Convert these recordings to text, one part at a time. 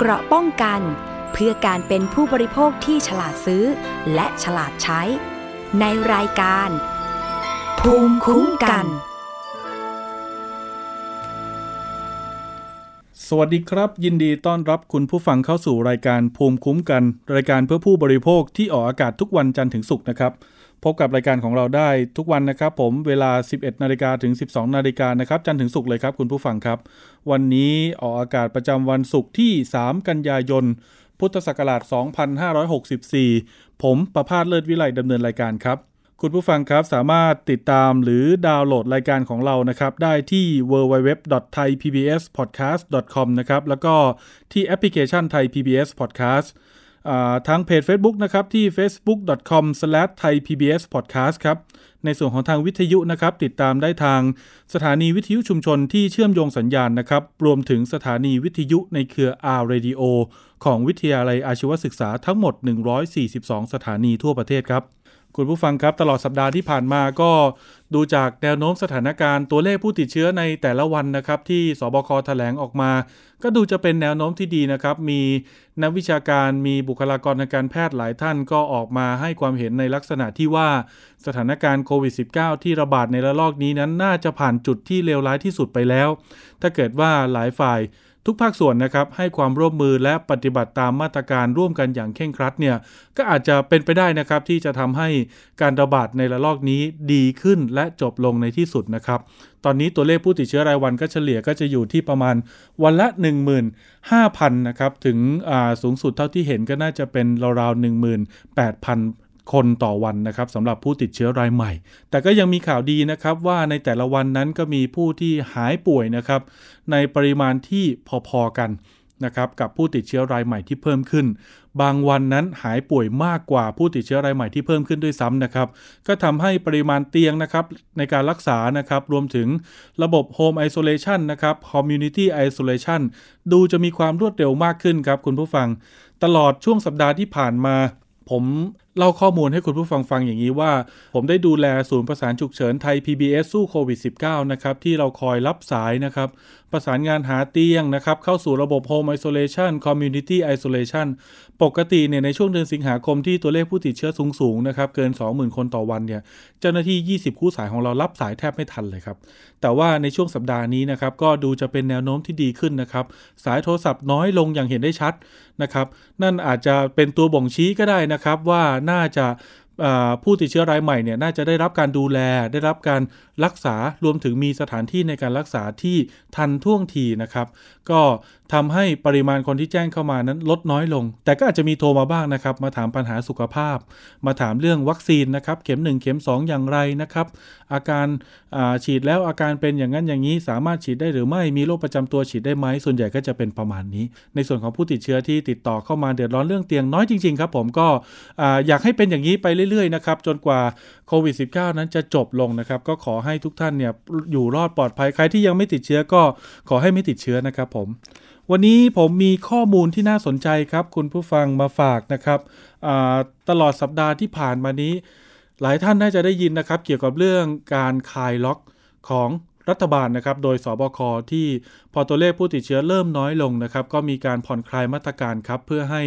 เกราะป้องกัน เพื่อการเป็นผู้บริโภคที่ฉลาดซื้อ และฉลาดใช้ ในรายการ ภูมิคุ้มกัน สวัสดีครับ ยินดีต้อนรับคุณผู้ฟังเข้าสู่รายการภูมิคุ้มกัน รายการเพื่อผู้บริโภคที่ออกอากาศทุกวันจันทร์ถึงศุกร์นะครับ พบกับรายการของเราได้ทุกวันนะครับ ผมเวลา 11นาฬิกาถึง 12นาฬิกานะครับจันทร์ถึงศุกร์เลยครับคุณผู้ฟังครับ วันนี้ออกอากาศประจำวันศุกร์ที่ 3 กันยายน พุทธศักราช 2564 ผมประพาสเลิศวิไลดำเนินรายการครับ คุณผู้ฟังครับสามารถติดตามหรือดาวน์โหลดรายการของเรานะครับ ได้ที่ www.thaipbspodcast.com นะครับแล้วก็ที่แอปพลิเคชัน Thai PBS Podcast ทางเพจ Facebook นะครับที่ facebook.com/thaipbspodcast ครับในส่วนของทางวิทยุนะครับติดตามได้ทางสถานีวิทยุชุมชนที่เชื่อมโยงสัญญาณนะครับรวมถึงสถานีวิทยุในเครือ R Radio ของวิทยาลัยอาชีวศึกษาทั้งหมด 142 สถานีทั่วประเทศครับคุณผู้ฟังครับตลอดสัปดาห์ที่ผ่านมาก็ดูจากแนวโน้มสถานการณ์ตัวเลขผู้ติดเชื้อในแต่ละวันนะครับที่สบคแถลงออกมา ก็ดูจะเป็นแนวโน้มที่ดีนะครับ มีนักวิชาการมีบุคลากรทางการแพทย์หลายท่านก็ออกมาให้ความเห็นในลักษณะที่ว่าสถานการณ์โควิด -19 ที่ระบาดในระลอกนี้นั้นน่าจะผ่านจุดที่เลวร้ายที่สุดไปแล้ว ถ้าเกิดว่าหลายฝ่าย ทุกภาคส่วนนะครับให้ความร่วมมือและปฏิบัติตามมาตรการร่วมกันอย่างเคร่งครัดเนี่ยก็อาจจะเป็นไปได้นะครับที่จะทำให้การระบาดในระลอกนี้ดีขึ้นและจบลงในที่สุดนะครับ ตอนนี้ตัวเลขผู้ติดเชื้อรายวันก็เฉลี่ยก็จะอยู่ที่ประมาณวันละ 15,000นะครับถึงสูงสุดเท่าที่เห็นก็น่าจะเป็นราวๆ18,000 คนต่อวันนะครับสำหรับผู้ติดเชื้อรายใหม่ แต่ก็ยังมีข่าวดีนะครับว่าในแต่ละวันนั้นก็มีผู้ที่หายป่วยนะครับ ในปริมาณที่พอๆกันนะครับกับผู้ติดเชื้อรายใหม่ที่เพิ่มขึ้น บางวันนั้นหายป่วยมากกว่าผู้ติดเชื้อรายใหม่ที่เพิ่มขึ้นด้วยซ้ำนะครับ ก็ทำให้ปริมาณเตียงนะครับในการรักษานะครับ รวมถึงระบบ Home Isolation นะครับ Community Isolation ดูจะมีความรวดเร็วมากขึ้นครับคุณผู้ฟัง ตลอดช่วงสัปดาห์ที่ผ่านมา ผม เล่าข้อมูลให้คุณผู้ฟังฟังอย่างนี้ว่า ผมได้ดูแลศูนย์ประสานฉุกเฉินไทย PBS สู้โควิด -19 นะครับที่เราคอยรับสายนะครับประสานงานหาเตียงนะครับ เข้าสู่ระบบ Home Isolation Community Isolation ปกติเนี่ยในช่วงเดือนสิงหาคมที่ตัวเลขผู้ติดเชื้อสูงๆนะครับเกิน 20,000 คนต่อวันเนี่ยเจ้าหน้าที่ 20 คู่สายของเรารับสายแทบไม่ทันเลยครับ แต่ว่าในช่วงสัปดาห์นี้นะครับก็ดูจะเป็นแนวโน้มที่ดีขึ้นนะครับ สายโทรศัพท์น้อยลงอย่างเห็นได้ชัดนะครับ นั่นอาจจะเป็นตัวบ่งชี้ก็ได้นะครับว่าน่าจะ ผู้ติดเชื้อรายใหม่เนี่ยน่าจะได้รับการดูแล ได้รับการรักษารวมถึงมีสถานที่ในการรักษาที่ทันท่วงทีนะครับ ก็ทำให้ปริมาณคนที่แจ้งเข้ามานั้นลดน้อยลง แต่ก็อาจจะมีโทรมาบ้างนะครับ มาถามปัญหาสุขภาพ มาถามเรื่องวัคซีนนะครับ เข็ม 1 เข็ม 2 อย่างไรนะครับ อาการฉีดแล้วอาการเป็นอย่างนั้นอย่างนี้ สามารถฉีดได้หรือไม่ มีโรคประจำตัวฉีดได้ไหม ส่วนใหญ่ก็จะเป็นประมาณนี้ ในส่วนของผู้ติดเชื้อที่ติดต่อเข้ามาเดือดร้อนเรื่องเตียงน้อยจริงๆครับผมก็อยากให้เป็นอย่างนี้ไปเรื่อยๆนะครับจนกว่าโควิด -19 นั้นจะจบลงนะครับก็ขอให้ทุกท่านเนี่ยอยู่รอดปลอดภัยใครที่ยังไม่ติดเชื้อก็ขอให้ไม่ติดเชื้อนะครับผม วันนี้ผมมีข้อมูลที่น่าสนใจครับ คุณผู้ฟังมาฝากนะครับตลอดสัปดาห์ที่ผ่านมานี้ หลายท่านน่าจะได้ยินนะครับ เกี่ยวกับเรื่องการคลายล็อกของรัฐบาลนะครับโดยสบคที่พอตัวเลขผู้ติดเชื้อเริ่มน้อยลงนะครับ ก็มีการผ่อนคลายมาตรการครับ เพื่อให้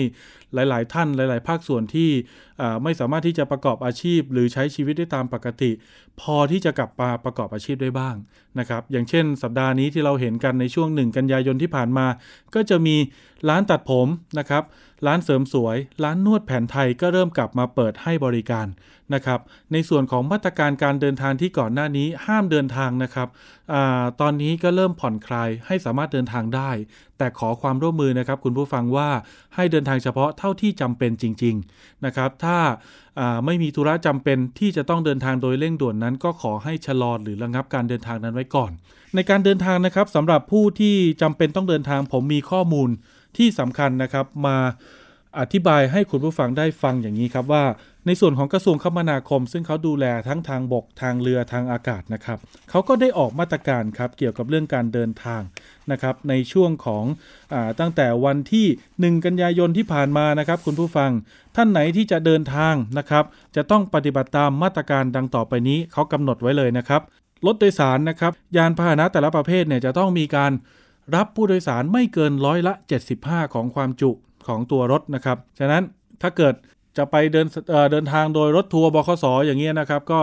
หลาย ๆ ท่านหลาย ๆ ภาคส่วนที่ไม่สามารถที่จะประกอบอาชีพ หรือใช้ชีวิตได้ตามปกติ พอที่จะกลับมาประกอบอาชีพได้บ้างนะครับอย่างเช่น สัปดาห์นี้ที่เราเห็นกันในช่วงหนึ่งกันยายนที่ผ่านมา ก็จะมีร้านตัดผมนะครับร้านเสริมสวย ร้านนวดแผนไทยก็เริ่มกลับมาเปิดให้บริการนะครับในส่วนของมาตรการการเดินทางที่ก่อนหน้านี้ห้ามเดินทางนะครับอตอนนี้ก็เริ่มผ่อนคลายให้สามารถเดินทางได้ แต่ขอความร่วมมือนะครับคุณผู้ฟังว่าให้เดินทางเฉพาะเท่าที่จำเป็นจริง ๆนะครับ ถ้าไม่มีธุระจำเป็นที่จะต้องเดินทางโดยเร่งด่วนนั้น ก็ขอให้ชะลอหรือระงับการเดินทางนั้นไว้ก่อน ในการเดินทางนะครับสำหรับผู้ที่จำเป็นต้องเดินทางผมมีข้อมูลที่สำคัญนะครับมาอธิบายให้คุณผู้ฟังได้ฟังอย่างนี้ครับว่าในส่วนของกระทรวงคมนาคม ซึ่งเขาดูแลทั้งทางบกทางเรือทางอากาศนะครับเขาก็ได้ออกมาตรการครับเกี่ยวกับเรื่องการเดินทางนะครับในช่วงของอตั้งแต่วันที่ 1 กันยายนที่ผ่านมานะครับคุณผู้ฟังท่านไหนที่จะเดินทางนะครับจะต้องปฏิบัติตามมาตรการดังต่อไปนี้เขากำหนดไว้เลยนะครับรถโดยสารนะครับยานพาหนะแต่ละประเภทเนี่ยจะต้องมีการรับผู้โดยสารไม่เกินร้อยละ 75 ของความจุของตัวรถนะครับ ฉะนั้นถ้าเกิด จะไปเดินเดินทางโดยรถทัวร์บคสอย่างเงี้ยนะครับ ก็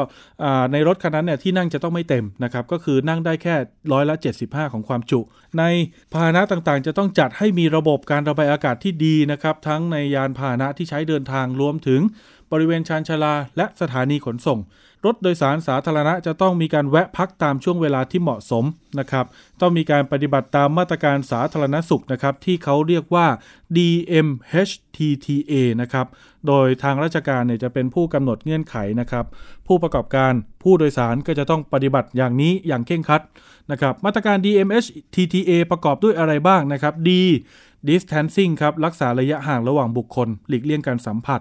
ในรถคันนั้นเนี่ยที่นั่งจะต้องไม่เต็มนะครับ ก็คือนั่งได้แค่ร้อยละ 75 ของความจุ ในพาหนะต่างๆ จะต้องจัดให้มีระบบการระบายอากาศที่ดีนะครับ ทั้งในยานพาหนะที่ใช้เดินทางรวมถึงบริเวณชานชาลา และสถานีขนส่ง รถโดยสารสาธารณะจะต้องมีการแวะพักตามช่วงเวลาที่เหมาะสมนะครับ ต้องมีการปฏิบัติตามมาตรการสาธารณสุขนะครับ ที่เขาเรียกว่า DMHTTA นะครับ โดยทางราชการเนี่ยจะเป็นผู้กำหนดเงื่อนไขนะครับ ผู้ประกอบการผู้โดยสารก็จะต้องปฏิบัติอย่างนี้อย่างเข่งครัดนะครับ มาตรการ DMHTTA ประกอบด้วยอะไรบ้างนะครับ D distancing ครับรักษาระยะห่างระหว่างบุคคล หลีกเลี่ยงการสัมผัส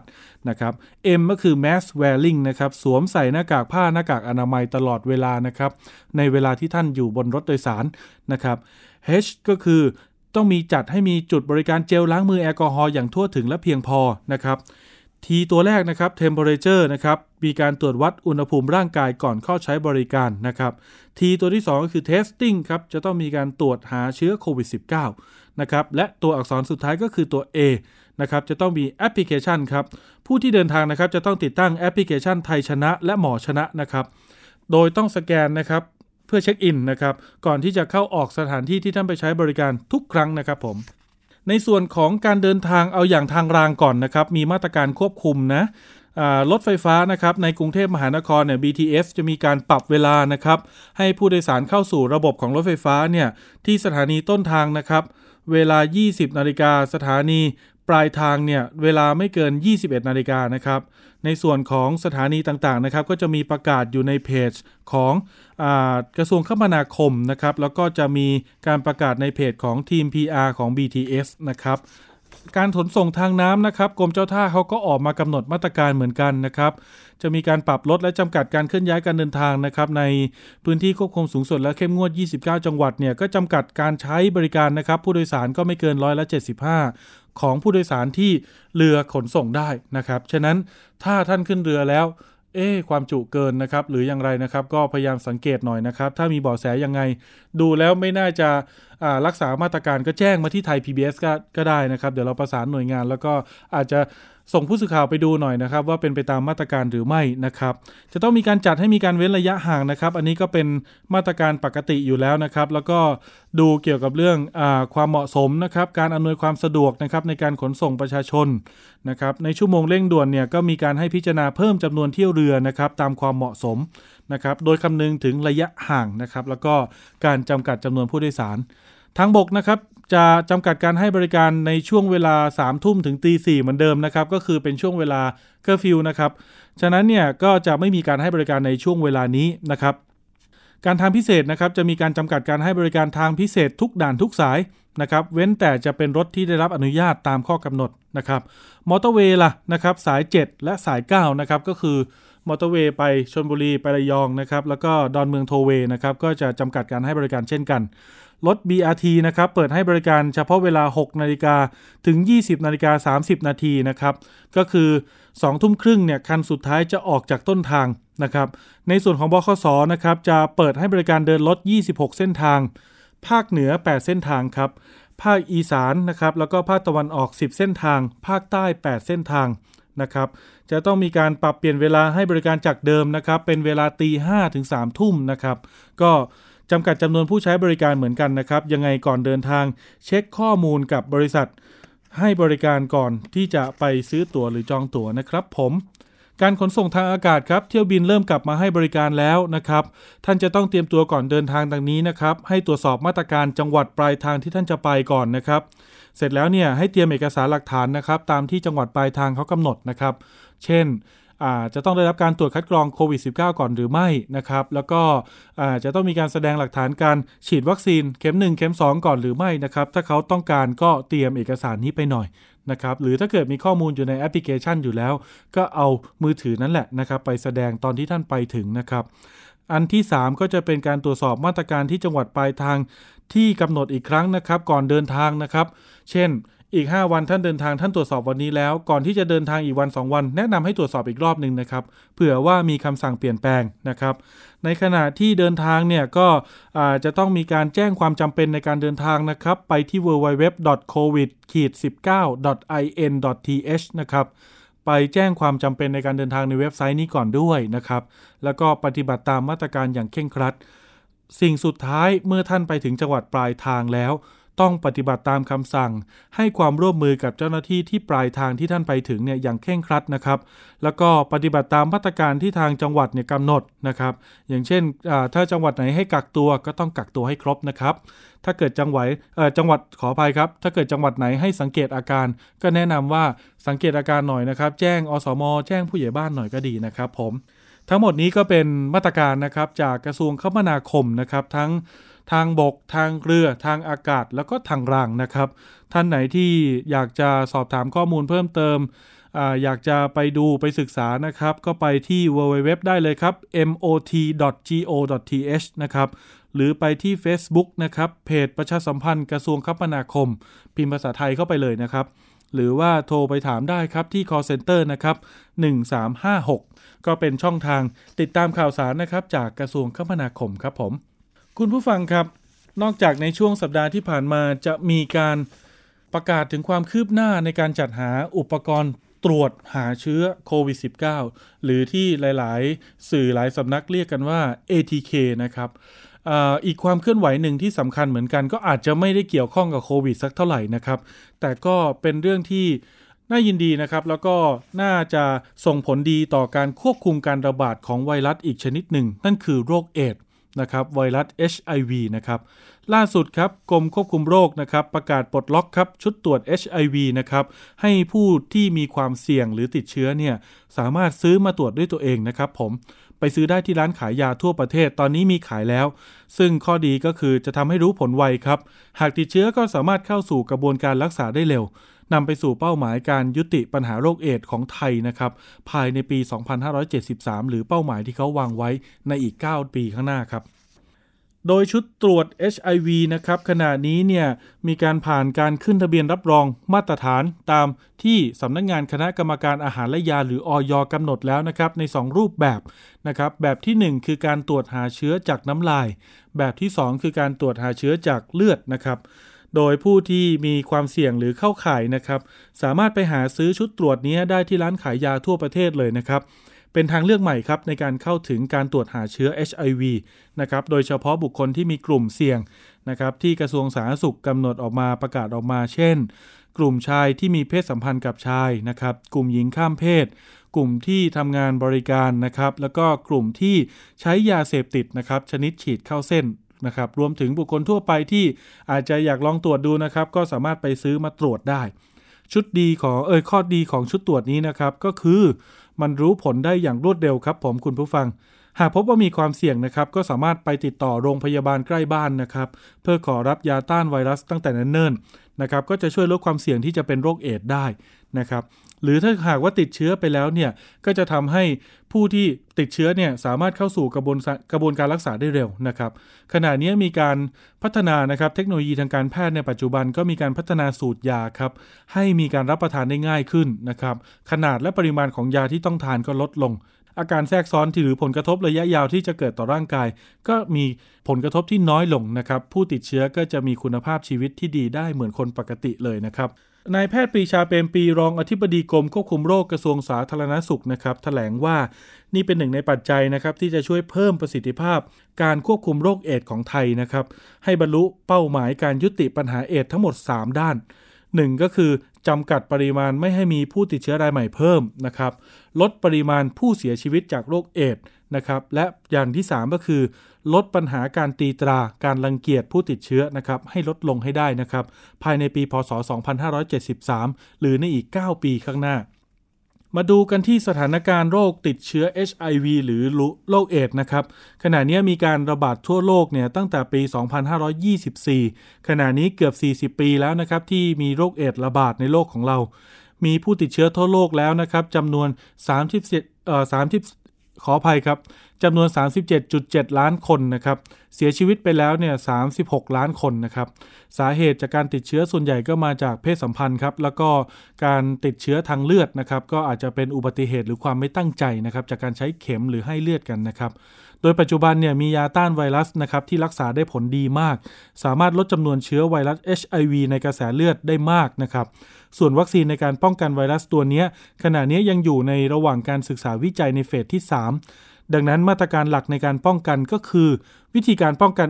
นะครับ M ก็คือ mask wearing นะครับสวมใส่หน้ากากผ้าหน้ากากอนามัยตลอดเวลานะครับ ในเวลาที่ท่านอยู่บนรถโดยสารนะครับ H ก็คือต้องมีจัดให้มีจุดบริการเจลล้างมือแอลกอฮอล์อย่างทั่วถึงและเพียงพอนะครับทีตัวแรกนะครับ temperature นะครับมีการตรวจวัดอุณหภูมิร่างกายก่อนเข้าใช้บริการนะครับทีตัวที่ 2 ก็คือ testing ครับจะต้องมีการตรวจหาเชื้อโควิด -19 นะครับและตัวอักษรสุดท้ายก็คือตัว A นะครับจะต้องมีแอปพลิเคชันครับผู้ที่เดินทางนะครับจะต้องติดตั้งแอปพลิเคชันไทยชนะ และหมอชนะนะครับโดยต้องสแกนนะครับเพื่อเช็คอินนะครับก่อนที่จะเข้าออกสถานที่ที่ท่านไปใช้บริการทุกครั้งนะครับผมในส่วนของการเดินทางเอาอย่างทางรางก่อนนะครับมีมาตรการควบคุมนะรถไฟฟ้านะครับในกรุงเทพมหานครเนี่ย BTS จะมีการปรับเวลานะครับให้ผู้โดยสารเข้าสู่ระบบของรถไฟฟ้าเนี่ยที่สถานีต้นทางนะครับ เวลา 20 นาฬิกาสถานี ปลายทางเนี่ยเวลาไม่เกิน 21 นาฬิกานะครับ ในส่วนของสถานีต่างๆนะครับ ก็จะมีประกาศอยู่ในเพจของอกระทรวงคมนาคมนะครับ แล้วก็จะมีการประกาศในเพจของทีม PR ของ BTS นะครับ การขนส่งทางน้ำนะครับกรมเจ้าท่าเขาก็ออกมากำหนดมาตรการเหมือนกันนะครับ จะมีการปรับลดและจำกัดการเคลื่อนย้ายการเดินทางนะครับ ในพื้นที่ควบคุมสูงสุดและเข้มงวด 29 จังหวัดเนี่ยก็จำกัดการใช้บริการนะครับ ผู้โดยสารก็ไม่เกินร้อยละ75 ของผู้โดยสารที่เรือขนส่งได้นะครับฉะนั้นถ้าท่านขึ้นเรือแล้ว เอ๊ความจุเกินนะครับ หรืออย่างไรนะครับ ก็พยายามสังเกตหน่อยนะครับ ถ้ามีเบาะแสยังไง ดูแล้วไม่น่าจะรักษามาตรการก็แจ้งมาที่ไทย PBS ก็ก็ได้นะครับ เดี๋ยวเราประสานหน่วยงาน แล้วก็อาจจะ ส่งผู้สื่อข่าวไปดูหน่อยนะครับ ว่าเป็นไปตามมาตรการหรือไม่นะครับ จะต้องมีการจัดให้มีการเว้นระยะห่างนะครับ อันนี้ก็เป็นมาตรการปกติอยู่แล้วนะครับ แล้วก็ดูเกี่ยวกับเรื่องอความเหมาะสมนะครับ การอำนวยความสะดวกนะครับในการขนส่งประชาชนนะครับ ในชั่วโมงเร่งด่วนเนี่ยก็มีการให้พิจารณาเพิ่มจำนวนเที่ยวเรือนะครับ ตามความเหมาะสมนะครับ โดยคำนึงถึงระยะห่างนะครับ แล้วก็การจำกัดจำนวนผู้โดยสารทางบกนะครับ จะจำกัดการให้บริการในช่วงเวลา3ามทุ่มถึงตีสี่เหมือนเดิมนะครับ ก็คือเป็นช่วงเวลาเคอร์ฟิวนะครับ ฉะนั้นเนี่ยก็จะไม่มีการให้บริการในช่วงเวลานี้นะครับ การทางพิเศษนะครับจะมีการจำกัดการให้บริการทางพิเศษทุกด่านทุกสายนะครับ เว้นแต่จะเป็นรถที่ได้รับอนุญาตตามข้อกำหนดนะครับ มอเตอร์เวย์ล่ะนะครับสาย 7 และสาย9นะครับก็คือมอเตอร์เวย์ไปชนบุรีไประยองนะครับแล้วก็ดอนเมืองโทลล์เวย์นะครับก็จะจำกัดการให้บริการเช่นกัน รถ BRT นะครับ เปิดให้บริการเฉพาะเวลา 6 นาฬิกาถึง 20 นาฬิกา 30 นาทีนะครับ ก็คือ 2 ทุ่มครึ่งเนี่ย คันสุดท้ายจะออกจากต้นทางนะครับ ในส่วนของบขสนะครับ จะเปิดให้บริการเดินรถ 26 เส้นทาง ภาคเหนือ 8 เส้นทางครับ ภาคอีสานนะครับ แล้วก็ภาคตะวันออก 10 เส้นทาง ภาคใต้ 8 เส้นทางนะครับ จะต้องมีการปรับเปลี่ยนเวลาให้บริการจากเดิมนะครับ เป็นเวลาตีห้ถึง3ทุ่มนะครับ ก็ จำกัดจำนวนผู้ใช้บริการเหมือนกันนะครับ ยังไงก่อนเดินทาง เช็คข้อมูลกับบริษัท ให้บริการก่อนที่จะไปซื้อตั๋วหรือจองตั๋วนะครับผมการขนส่งทางอากาศครับ เที่ยวบินเริ่มกลับมาให้บริการแล้วนะครับ ท่านจะต้องเตรียมตัวก่อนเดินทางดังนี้นะครับ ให้ตรวจสอบมาตรการจังหวัดปลายทางที่ท่านจะไปก่อนนะครับ เสร็จแล้วเนี่ยให้เตรียมเอกสารหลักฐานนะครับ ตามที่จังหวัดปลายทางเขากำหนดนะครับ เช่น จะต้องได้รับการตรวจคัดกรองโควิด -19 ก่อนหรือไม่นะครับ แล้วก็จะต้องมีการแสดงหลักฐานการฉีดวัคซีนเข็ม 1 เข็ม 2 ก่อนหรือไม่นะครับ ถ้าเขาต้องการก็เตรียมเอกสารนี้ไปหน่อยนะครับหรือถ้าเกิดมีข้อมูลอยู่ในแอปพลิเคชันอยู่แล้ว ก็เอามือถือนั่นแหละนะครับ ไปแสดงตอนที่ท่านไปถึงนะครับ อันที่ 3 ก็จะเป็นการตรวจสอบมาตรการที่จังหวัดปลายทางที่กำหนดอีกครั้งนะครับ ก่อนเดินทางนะครับ เช่น อีก 5 วันท่านเดินทางท่านตรวจสอบวันนี้แล้ว ก่อนที่จะเดินทางอีกวัน 2 วัน แนะนำให้ตรวจสอบอีกรอบหนึ่งนะครับเผื่อว่ามีคำสั่งเปลี่ยนแปลงนะครับ ในขณะที่เดินทางเนี่ยก็จะต้องมีการแจ้งความจำเป็นในการเดินทางนะครับ ไปที่ www.covid-19.in.th นะครับไปแจ้งความจำเป็นในการเดินทางในเว็บไซต์นี้ก่อนด้วยนะครับ แล้วก็ปฏิบัติตามมาตรการอย่างเคร่งครัด สิ่งสุดท้ายเมื่อท่านไปถึงจังหวัดปลายทางแล้ว ต้องปฏิบัติตามคำสั่ง ให้ความร่วมมือกับเจ้าหน้าที่ที่ปลายทางที่ท่านไปถึงเนี่ยอย่างเคร่งครัดนะครับ แล้วก็ปฏิบัติตามมาตรการที่ทางจังหวัดเนี่ยกำหนดนะครับ อย่างเช่นถ้าจังหวัดไหนให้กักตัวก็ต้องกักตัวให้ครบนะครับ ถ้าเกิดจังหวัดจังหวัดขออภัยครับ ถ้าเกิดจังหวัดไหนให้สังเกตอาการ ก็แนะนำว่าสังเกตอาการหน่อยนะครับ แจ้งอสม แจ้งผู้ใหญ่บ้านหน่อยก็ดีนะครับ ผมทั้งหมดนี้ก็เป็นมาตรการนะครับจากกระทรวงคมนาคมนะครับ ทั้ง ทางบก ทางเรือ ทางอากาศ แล้วก็ทางรางนะครับ ท่านไหนที่อยากจะสอบถามข้อมูลเพิ่มเติมออยากจะไปดูไปศึกษานะครับ ก็ไปที่ www ได้เลยครับ mot.go.th นะครับ หรือไปที่ Facebook นะครับ เพจประชาสัมพันธ์กระทรวงคมนาคม พิมพ์ภาษาไทยเข้าไปเลยนะครับหรือว่าโทรไปถามได้ครับที่ call center นะครับ 1356 ก็เป็นช่องทางติดตามข่าวสารนะครับ จากกระทรวงคมนาคมครับผม คุณผู้ฟังครับ นอกจากในช่วงสัปดาห์ที่ผ่านมาจะมีการประกาศถึงความคืบหน้าในการจัดหาอุปกรณ์ตรวจหาเชื้อโควิด -19 หรือที่หลาย ๆ สื่อหลายสำนักเรียกกันว่า ATK นะครับอีกความเคลื่อนไหวหนึ่งที่สำคัญเหมือนกัน ก็อาจจะไม่ได้เกี่ยวข้องกับโควิดสักเท่าไหร่นะครับ แต่ก็เป็นเรื่องที่น่ายินดีนะครับ แล้วก็น่าจะส่งผลดีต่อการควบคุมการระบาดของไวรัสอีกชนิดหนึ่ง นั่นคือโรคเอด นะครับไวรัส HIV นะครับล่าสุดครับกรมควบคุมโรคนะครับประกาศปลดล็อกครับชุดตรวจ HIV นะครับให้ผู้ที่มีความเสี่ยงหรือติดเชื้อเนี่ยสามารถซื้อมาตรวจด้วยตัวเองนะครับผมไปซื้อได้ที่ร้านขายยาทั่วประเทศตอนนี้มีขายแล้ว ซึ่งข้อดีก็คือจะทำให้รู้ผลไวครับ หากติดเชื้อก็สามารถเข้าสู่กระบวนการรักษาได้เร็ว นำไปสู่เป้าหมายการยุติปัญหาโรคเอดของไทยนะครับ ภายในปี 2573 หรือเป้าหมายที่เขาวางไว้ในอีก 9 ปีข้างหน้าครับโดยชุดตรวจ HIV นะครับขณะนี้เนี่ยมีการผ่านการขึ้นทะเบียนรับรองมาตรฐานตามที่สำนักงงานคณะกรรมการอาหารและยาหรืออยกำหนดแล้วนะครับใน 2 รูปแบบนะครับแบบที่ 1 คือการตรวจหาเชื้อจากน้ำลาย แบบที่ 2 คือการตรวจหาเชื้อจากเลือดนะครับ โดยผู้ที่มีความเสี่ยงหรือเข้าข่ายนะครับ สามารถไปหาซื้อชุดตรวจนี้ได้ที่ร้านขายยาทั่วประเทศเลยนะครับ เป็นทางเลือกใหม่ครับในการเข้าถึงการตรวจหาเชื้อ HIV นะครับ โดยเฉพาะบุคคลที่มีกลุ่มเสี่ยงนะครับ ที่กระทรวงสาธารณสุขกำหนดออกมาประกาศออกมา เช่น กลุ่มชายที่มีเพศสัมพันธ์กับชายนะครับ กลุ่มหญิงข้ามเพศกลุ่มที่ทำงานบริการนะครับ แล้วก็กลุ่มที่ใช้ยาเสพติดนะครับ ชนิดฉีดเข้าเส้น นะครับรวมถึงบุคคลทั่วไปที่อาจจะอยากลองตรวจดูนะครับ ก็สามารถไปซื้อมาตรวจได้ ชุดดีของเออข้อดีของชุดตรวจนี้นะครับ ก็คือ มันรู้ผลได้อย่างรวดเร็วครับ ผมคุณผู้ฟัง หากพบว่ามีความเสี่ยงนะครับ ก็สามารถไปติดต่อโรงพยาบาลใกล้บ้านนะครับ เพื่อขอรับยาต้านไวรัสตั้งแต่นเนิ่นนะครับ ก็จะช่วยลดความเสี่ยงที่จะเป็นโรคเอดได้นะครับ หรือถ้าหากว่าติดเชื้อไปแล้วเนี่ย ก็จะทำให้ผู้ที่ติดเชื้อเนี่ยสามารถเข้าสู่กระบวนกระบวนการรักษาได้เร็วนะครับ ขณะนี้มีการพัฒนานะครับ เทคโนโลยีทางการแพทย์ในปัจจุบันก็มีการพัฒนาสูตรยาครับ ให้มีการรับประทานได้ง่ายขึ้นนะครับ ขนาดและปริมาณของยาที่ต้องทานก็ลดลง อาการแทรกซ้อนที่หรือผลกระทบระยะยาวที่จะเกิดต่อร่างกาย ก็มีผลกระทบที่น้อยลงนะครับ ผู้ติดเชื้อก็จะมีคุณภาพชีวิตที่ดีได้เหมือนคนปกติเลยนะครับนายแพทย์ปรีชาเปรมปีรองอธิบดีกรมควบคุมโรคกระทรวงสาธารณสุขนะครับถแถลงว่านี่เป็นหนึ่งในปัจจัยนะครับที่จะช่วยเพิ่มประสิทธิภาพ การควบคุมโรคเอดของไทยนะครับให้บรรลุเป้าหมายการยุติปัญหาเอดทั้งหมด 3 ด้าน 1 ก็คือ จำกัดปริมาณไม่ให้มีผู้ติดเชื้อรายใหม่เพิ่มนะครับ ลดปริมาณผู้เสียชีวิตจากโรคเอดนะครับ และอย่างที่ 3 ก็คือ ลดปัญหาการตีตรา การรังเกียจผู้ติดเชื้อนะครับ ให้ลดลงให้ได้นะครับ ภายในปีพศ 2573 หรือในอีก 9 ปีข้างหน้า มาดูกันที่สถานการณ์โรคติดเชื้อ HIV หรือโรคเอดนะครับ ขณะนี้มีการระบาดทั่วโลกเนี่ยตั้งแต่ปี 2524 ขณะนี้เกือบ 40 ปีแล้วนะครับที่มีโรคเอดระบาดในโลกของเรา มีผู้ติดเชื้อทั่วโลกแล้วนะครับจำนวน 37เอ่อ30 ขออภัยครับจำนวน 37.7 ล้านคนนะครับเสียชีวิตไปแล้วเนี่ย 36 ล้านคนนะครับสาเหตุจากการติดเชื้อส่วนใหญ่ก็มาจากเพศสัมพันธ์ครับแล้วก็การติดเชื้อทางเลือดนะครับก็อาจจะเป็นอุบัติเหตุหรือความไม่ตั้งใจนะครับจากการใช้เข็มหรือให้เลือดกันนะครับ โดยปัจจุบันเนี่ยมียาต้านไวรัสนะครับที่รักษาได้ผลดีมาก สามารถลดจำนวนเชื้อไวรัส HIV ในกระแสเลือดได้มากนะครับส่วนวัคซีนในการป้องกันไวรัสตัวนี้ ขณะนี้ยังอยู่ในระหว่างการศึกษาวิจัยในเฟสที่ 3 ดังนั้นมาตรการหลักในการป้องกันก็คือ วิธีการป้องกัน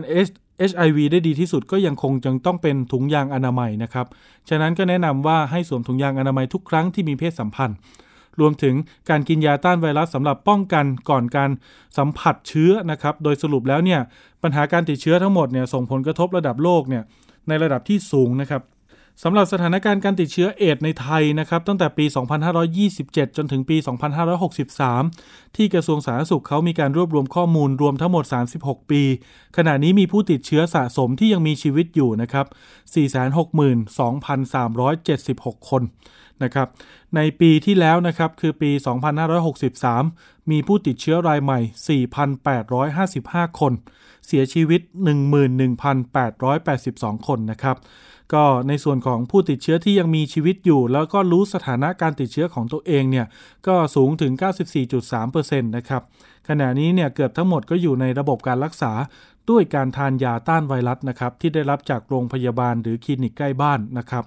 HIV ได้ดีที่สุดก็ยังคงจึงต้องเป็นถุงยางอนามัยนะครับ ฉะนั้นก็แนะนำว่าให้สวมถุงยางอนามัยทุกครั้งที่มีเพศสัมพันธ์ รวมถึงการกินยาต้านไวรัสสำหรับป้องกันก่อนการสัมผัสเชื้อนะครับ โดยสรุปแล้วเนี่ยปัญหาการติดเชื้อทั้งหมดเนี่ยส่งผลกระทบระดับโลกเนี่ยในระดับที่สูงนะครับ สำหรับสถานการณ์การติดเชื้อเอดในไทยนะครับตั้งแต่ปี 2527 จนถึงปี 2563 ที่กระทรวงสาธารณสุขเขามีการรวบรวมข้อมูลรวมทั้งหมด 36 ปี ขณะนี้มีผู้ติดเชื้อสะสมที่ยังมีชีวิตอยู่นะครับ 462,376 คนนะครับในปีที่แล้วนะครับคือปี 2563 มีผู้ติดเชื้อรายใหม่ 4,855 คน เสียชีวิต 11,882 คนนะครับ ก็ในส่วนของผู้ติดเชื้อที่ยังมีชีวิตอยู่ แล้วก็รู้สถานะการติดเชื้อของตัวเองเนี่ยก็สูงถึง 94.3%นะครับขณะนี้เนี่ยเกือบทั้งหมดก็อยู่ในระบบการรักษา ด้วยการทานยาต้านไวรัสนะครับที่ได้รับจากโรงพยาบาลหรือคลินิกใกล้บ้านนะครับ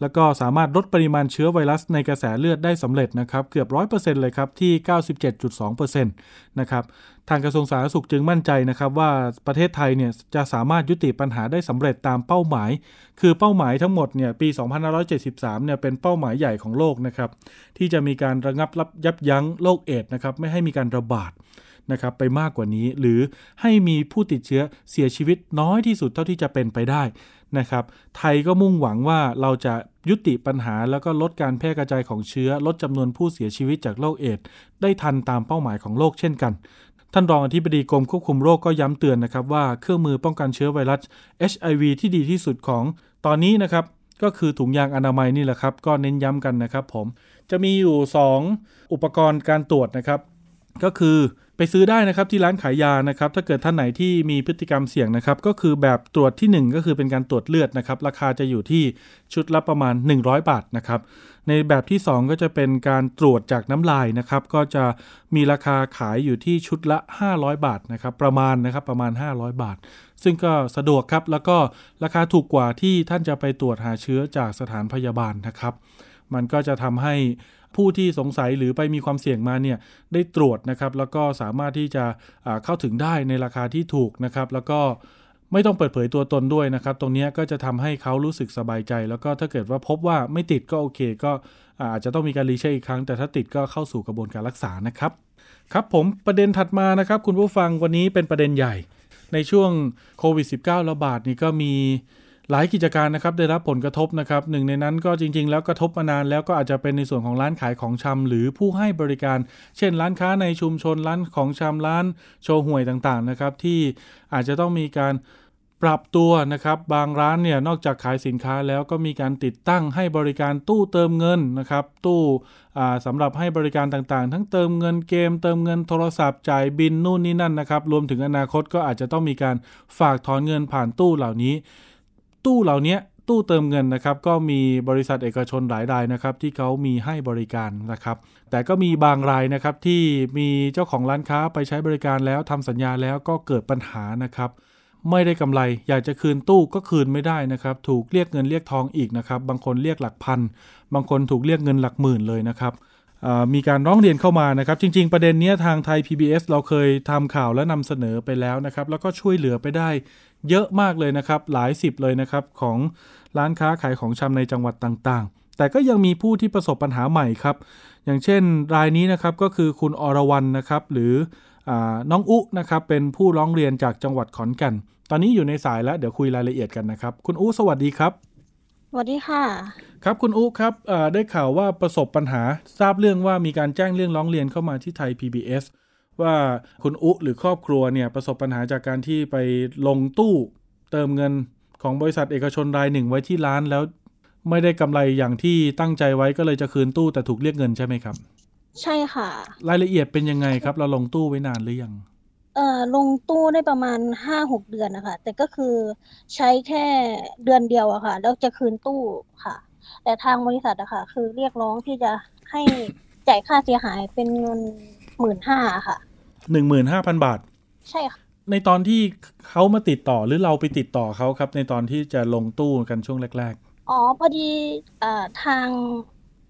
แล้วก็สามารถลดปริมาณเชื้อไวรัสในกระแสเลือดได้สำเร็จนะครับเกือบ 100%เลยครับที่ 97.2%นะครับทางกระทรวงสาธารณสุขจึงมั่นใจนะครับว่าประเทศไทยเนี่ยจะสามารถยุติปัญหาได้สำเร็จตามเป้าหมาย คือเป้าหมายทั้งหมดเนี่ยปี 2573 เนี่ยเป็นเป้าหมายใหญ่ของโลกนะครับที่จะมีการระงับยับยั้งโรคเอดนะครับไม่ให้มีการระบาด นะครับไปมากกว่านี้ หรือให้มีผู้ติดเชื้อเสียชีวิตน้อยที่สุดเท่าที่จะเป็นไปได้นะครับ ไทยก็มุ่งหวังว่าเราจะยุติปัญหาแล้วก็ลดการแพร่กระจายของเชื้อ ลดจำนวนผู้เสียชีวิตจากโรคเอดได้ทันตามเป้าหมายของโลกเช่นกันท่านรองอธิบดีกรมควบคุมโรคก็ย้ำเตือนนะครับว่าเครื่องมือป้องกันเชื้อไวรัส HIV ที่ดีที่สุดของตอนนี้นะครับ ก็คือถุงยางอนามัยนี่แหละครับ ก็เน้นย้ำกันนะครับผม จะมีอยู่ 2 อุปกรณ์การตรวจนะครับ ก็คือ ไปซื้อได้นะครับที่ร้านขายยานะครับถ้าเกิดท่านไหนที่มีพฤติกรรมเสี่ยงนะครับก็คือแบบตรวจที่ 1 ก็คือเป็นการตรวจเลือดนะครับราคาจะอยู่ที่ชุดละประมาณ 100 บาทนะครับในแบบที่ 2 ก็จะเป็นการตรวจจากน้ำลายนะครับก็จะมีราคาขายอยู่ที่ชุดละ 500 บาทนะครับประมาณนะครับประมาณ 500 บาท ซึ่งก็สะดวกครับแล้วก็ราคาถูกกว่าที่ท่านจะไปตรวจหาเชื้อจากสถานพยาบาลนะครับ มันก็จะทำให้ผู้ที่สงสัยหรือไปมีความเสี่ยงมาเนี่ยได้ตรวจนะครับแล้วก็สามารถที่จะเข้าถึงได้ในราคาที่ถูกนะครับ แล้วก็ไม่ต้องเปิดเผยตัวตนด้วยนะครับ ตรงนี้ก็จะทำให้เขารู้สึกสบายใจ แล้วก็ถ้าเกิดว่าพบว่าไม่ติดก็โอเค ก็อาจจะต้องมีการรีเช็คอีกครั้ง แต่ถ้าติดก็เข้าสู่กระบวนการรักษานะครับครับผมประเด็นถัดมานะครับ คุณผู้ฟังวันนี้เป็นประเด็นใหญ่ ในช่วงโควิด -19 ระบาดนี่ก็มี หลายกิจการนะครับได้รับผลกระทบนะครับหนึ่งในนั้นก็จริง ๆ แล้วกระทบมานานแล้วก็อาจจะเป็นในส่วนของร้านขายของชำหรือผู้ให้บริการ เช่น ร้านค้าในชุมชนร้านของชำร้านโชว์หวยต่างๆนะครับที่อาจจะต้องมีการปรับตัวนะครับบางร้านเนี่ยนอกจากขายสินค้าแล้วก็มีการติดตั้งให้บริการตู้เติมเงินนะครับตู้สำหรับให้บริการต่างๆ ทั้งเติมเงินเกม เติมเงินโทรศัพท์จ่ายบินนู่นนี่นั่นนะครับรวมถึงอนาคตก็อาจจะต้องมีการฝากถอนเงินผ่านตู้เหล่านี้ ตู้เหล่านี้ตู้เติมเงินนะครับ ก็มีบริษัทเอกชนหลายรายนะครับ ที่เขามีให้บริการนะครับ แต่ก็มีบางรายนะครับที่มีเจ้าของร้านค้าไปใช้บริการแล้วทำสัญญาแล้วก็เกิดปัญหานะครับไม่ได้กำไร อยากจะคืนตู้ก็คืนไม่ได้นะครับ ถูกเรียกเงินเรียกทองอีกนะครับ บางคนเรียกหลักพัน บางคนถูกเรียกเงินหลักหมื่นเลยนะครับ มีการร้องเรียนเข้ามานะครับ จริง ๆ ประเด็นนี้ทางไทย PBS เราเคยทำข่าวและนำเสนอไปแล้วนะครับ แล้วก็ช่วยเหลือไปได้ เยอะมากเลยนะครับ หลายสิบเลยนะครับของร้านค้าขายของชำในจังหวัดต่างๆ แต่ก็ยังมีผู้ที่ประสบปัญหาใหม่ครับ อย่างเช่นรายนี้นะครับก็คือคุณอรวรรณนะครับหรืออน้องอุนะครับเป็นผู้ร้องเรียนจากจังหวัดขอนแก่น ตอนนี้อยู่ในสายแล้วเดี๋ยวคุยรายละเอียดกันนะครับ คุณอู้สวัสดีครับสวัสดีค่ะ ครับคุณอู้ครับได้ข่าวว่าประสบปัญหาทราบเรื่องว่ามีการแจ้งเรื่องร้องเรียนเข้ามาที่ไทย PBS ว่าคุณอุหรือครอบครัวเนี่ยประสบปัญหาจากการที่ไปลงตู้เติมเงินของบริษัทเอกชนรายหนึ่งไว้ที่ร้านแล้ว ไม่ได้กำไรอย่างที่ตั้งใจไว้ก็เลยจะคืนตู้แต่ถูกเรียกเงินใช่ไหมครับ ใช่ค่ะ รายละเอียดเป็นยังไงครับ เราลงตู้ไว้นานหรือยังอ่อลงตู้ได้ประมาณห้าหกเดือนนะคะแต่ก็คือใช้แค่เดือนเดียวอะค่ะ แล้วจะคืนตู้ค่ะ แต่ทางบริษัทอะค่ะ คือเรียกร้องที่จะให้จ่ายค่าเสียหายเป็นเงินหมื่นห้าค่ะ หนึ่งหมื่นห้าพันบาท ใช่ค่ะ ในตอนที่เขามาติดต่อหรือเราไปติดต่อเขาครับ ในตอนที่จะลงตู้กันช่วงแรกอ๋อพอดีเอ่อทาง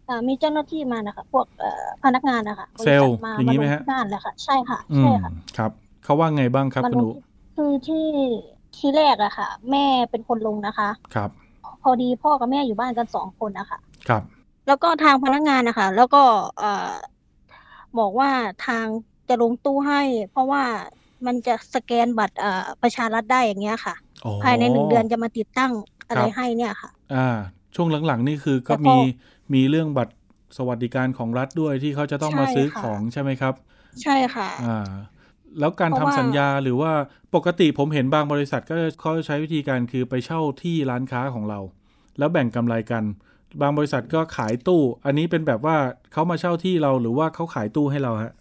เอ่อมีเจ้าหน้าที่มานะคะพวกเอ่อพนักงานนะคะเซลล์บริษัทมาอย่างนี้ไหมฮะลที่บ้านแหละค่ะ ใช่ค่ะๆอืใช่มค่ะครับเขาว่าไงบ้างครับมาคุณลอุงคือที่ที่แรกอะค่ะ แม่เป็นคนลงนะคะ ครับ พอดีพ่อกับแม่อยู่บ้านกันสองคนนะคะครับ แล้วก็ทางพนักงานนะคะแล้วก็เอ่อบอกว่าทาง จะลงตู้ให้ เพราะว่ามันจะสแกนบัตรเอ่อประชารัฐได้อย่างเงี้ยค่ะอ๋อภายในหนึ่งเดือนจะมาติดตั้งอะไรครับให้เนี่ยค่ะ อ่า ช่วงหลังๆนี่คือก็แต่พอมีมีเรื่องบัตรสวัสดิการของรัฐด้วยที่เขาจะต้องมาใช่ซื้อค่ะของใช่ไหมครับ ใช่ค่ะ อ่า แล้วการเพทำราะว่าสัญญาหรือว่าปกติผมเห็นบางบริษัทก็เขาใช้วิธีการคือไปเช่าที่ร้านค้าของเรา แล้วแบ่งกำไรกัน บางบริษัทก็ขายตู้ อันนี้เป็นแบบว่าเขามาเช่าที่เราหรือว่าเขาขายตู้ให้เราฮะ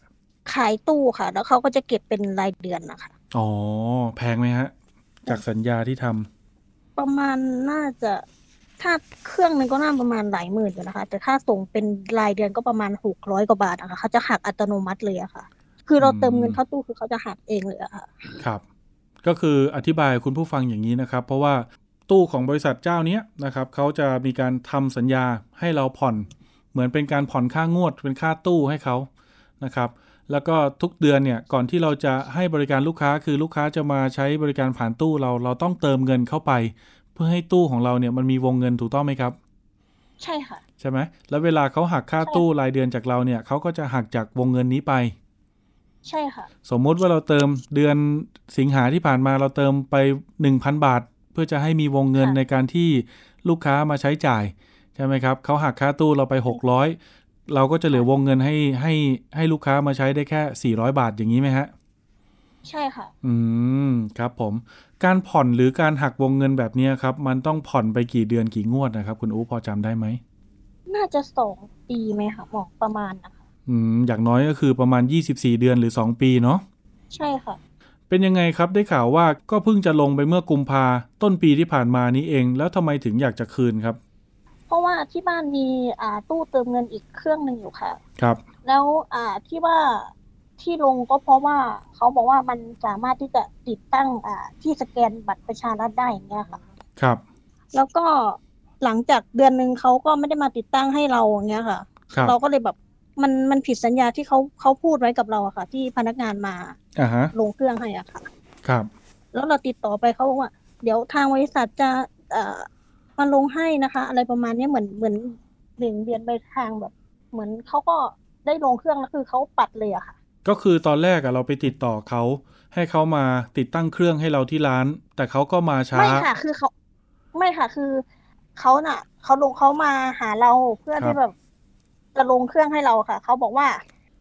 ขายตู้ค่ะ แล้วเขาก็จะเก็บเป็นรายเดือนนะคะอ๋อ แพงไหมฮะ จากสัญญาที่ทำประมาณน่าจะถ้าเครื่องหนึงก็น่าประมาณหลายหมื่นอยู่นะคะ แต่ถ้าส่งเป็นรายเดือนก็ประมาณหกร้อยกว่าบาทนะคะเขาจะหักอัตโนมัติเลยอะค่ะ คือเราเติมเงินเข้าตู้คือเขาจะหักเองเลยอะค่ะ ครับ ก็คืออธิบายคุณผู้ฟังอย่างนี้นะครับ เพราะว่าตู้ของบริษัทเจ้าเนี้ยนะครับเขาจะมีการทำสัญญาให้เราผ่อน เหมือนเป็นการผ่อนค่างวดเป็นค่าตู้ให้เขานะครับ แล้วก็ทุกเดือนเนี่ยก่อนที่เราจะให้บริการลูกค้าคือลูกค้าจะมาใช้บริการผ่านตู้เราเราต้องเติมเงินเข้าไป เพื่อให้ตู้ของเราเนี่ยมันมีวงเงินถูกต้องไหมครับ ใช่ค่ะ ใช่ไหมแล้วเวลาเขาหักค่าใช่ตู้รายเดือนจากเราเนี่ยเขาก็จะหักจากวงเงินนี้ไป ใช่ค่ะ สมมุติว่าเราเติมเดือนสิงหาที่ผ่านมาเราเติมไป1,000บาท เพื่อจะให้มีวงเงินค่ะในการที่ลูกค้ามาใช้จ่ายใช่ไหมครับเขาหักค่าตู้เราไป600 เราก็จะเหลือวงเงินให้ให้ให้ลูกค้ามาใช้ได้แค่ 400 บาทอย่างนี้ไหมฮะ ใช่ค่ะ อืม ครับผม การผ่อนหรือการหักวงเงินแบบนี้ครับ มันต้องผ่อนไปกี่เดือนกี่งวดนะครับ คุณอู๋พอจำได้ไหม น่าจะสองปีไหมคะบอกประมาณนะคะ อืม อย่างน้อยก็คือประมาณ 24 เดือนหรือ 2 ปีเนาะ ใช่ค่ะเป็นยังไงครับได้ข่าวว่าก็เพิ่งจะลงไปเมื่อกุมภาต้นปีที่ผ่านมานี้เอง แล้วทำไมถึงอยากจะคืนครับ เพราะว่าที่บ้านมีอ่าตู้เติมเงินอีกเครื่องหนึ่งอยู่ค่ะ ครับ แล้วอ่าที่ว่าที่ลงก็เพราะว่าเขาบอกว่ามันสามารถที่จะติดตั้งอ่าที่สแกนบัตรประชารัฐได้อย่างเงี้ยค่ะ ครับ แล้วก็หลังจากเดือนหนึ่งเขาก็ไม่ได้มาติดตั้งให้เราอย่างเงี้ยค่ะ ครับ เราก็เลยแบบมันมันผิดสัญญาที่เขาเขาพูดไว้กับเราอะค่ะ ที่พนักงานมาอ่าฮะ ลงเครื่องให้อะค่ะ ครับ แล้วเราติดต่อไปเขาบอกว่า เดี๋ยวทางบริษัทจะเอ่อ มาลงให้นะคะ อะไรประมาณเนี้ยเหมือนเหมือนเบี่ยงเบียนไปทางแบบ เหมือนเขาก็ได้ลงเครื่องแล้วคือเขาปัดเลยอะค่ะ ก็คือตอนแรกอะเราไปติดต่อเขาให้เขามาติดตั้งเครื่องให้เราที่ร้าน แต่เขาก็มาช้าไม่ค่ะ คือเขาไม่ค่ะ คือเขาน่ะเขาลงเขามาหาเราเพื่อครับที่แบบจะลงเครื่องให้เราค่ะเขาบอกว่า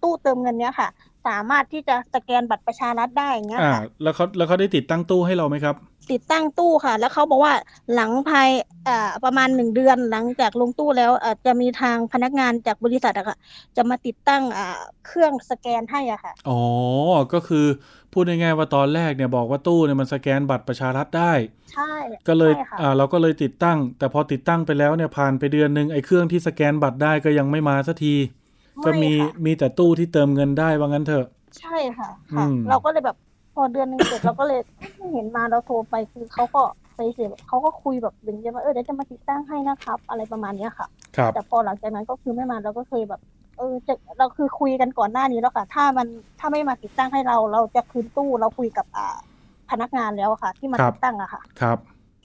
ตู้เติมเงินเนี้ยค่ะ สามารถที่จะสแกนบัตรประชารัฐได้อย่างเงี้ยอ่าค่ะแล้วเขาแล้วเขาได้ติดตั้งตู้ให้เราไหมครับ ติดตั้งตู้ค่ะ แล้วเขาบอกว่าหลังภายอ่าประมาณหนึ่งเดือนหลังจากลงตู้แล้วอ่าจะมีทางพนักงานจากบริษัทอะค่ะจะมาติดตั้งอ่าเครื่องสแกนให้อะค่ะ อ๋อ ก็คือพูดง่ายๆว่าตอนแรกเนี่ยบอกว่าตู้เนี่ยมันสแกนบัตรประชารัฐได้ ใช่ก็เลยใช่ค่ะอ่าเราก็เลยติดตั้ง แต่พอติดตั้งไปแล้วเนี่ยผ่านไปเดือนหนึ่งไอ้เครื่องที่สแกนบัตรได้ก็ยังไม่มาสักที ก็มีไค่ะมีแต่ตู้ที่เติมเงินได้ว่างั้นเถอะ ใช่ค่ะค่ะอืมเราก็เลยแบบพอเดือนหนึ่งเสร็จเราก็เลยไม่เห็นมาเราโทรไปคือเขาก็ไปเสียเขาก็คุยแบบอย่างเงี้ยว่าเออเดี๋ยวจะมาติดตั้งให้นะครับ อะไรประมาณเนี้ยค่ะครับแต่พอหลังจากนั้นก็คือไม่มาเราก็เคยแบบ เออจะเราคือคุยกันก่อนหน้านี้แล้วค่ะ ถ้ามันถ้าไม่มาติดตั้งให้เรา เราจะคืนตู้เราคุยกับอ่าพนักงานแล้วอะค่ะ ที่มาครับติดตั้งอะค่ะ ครับ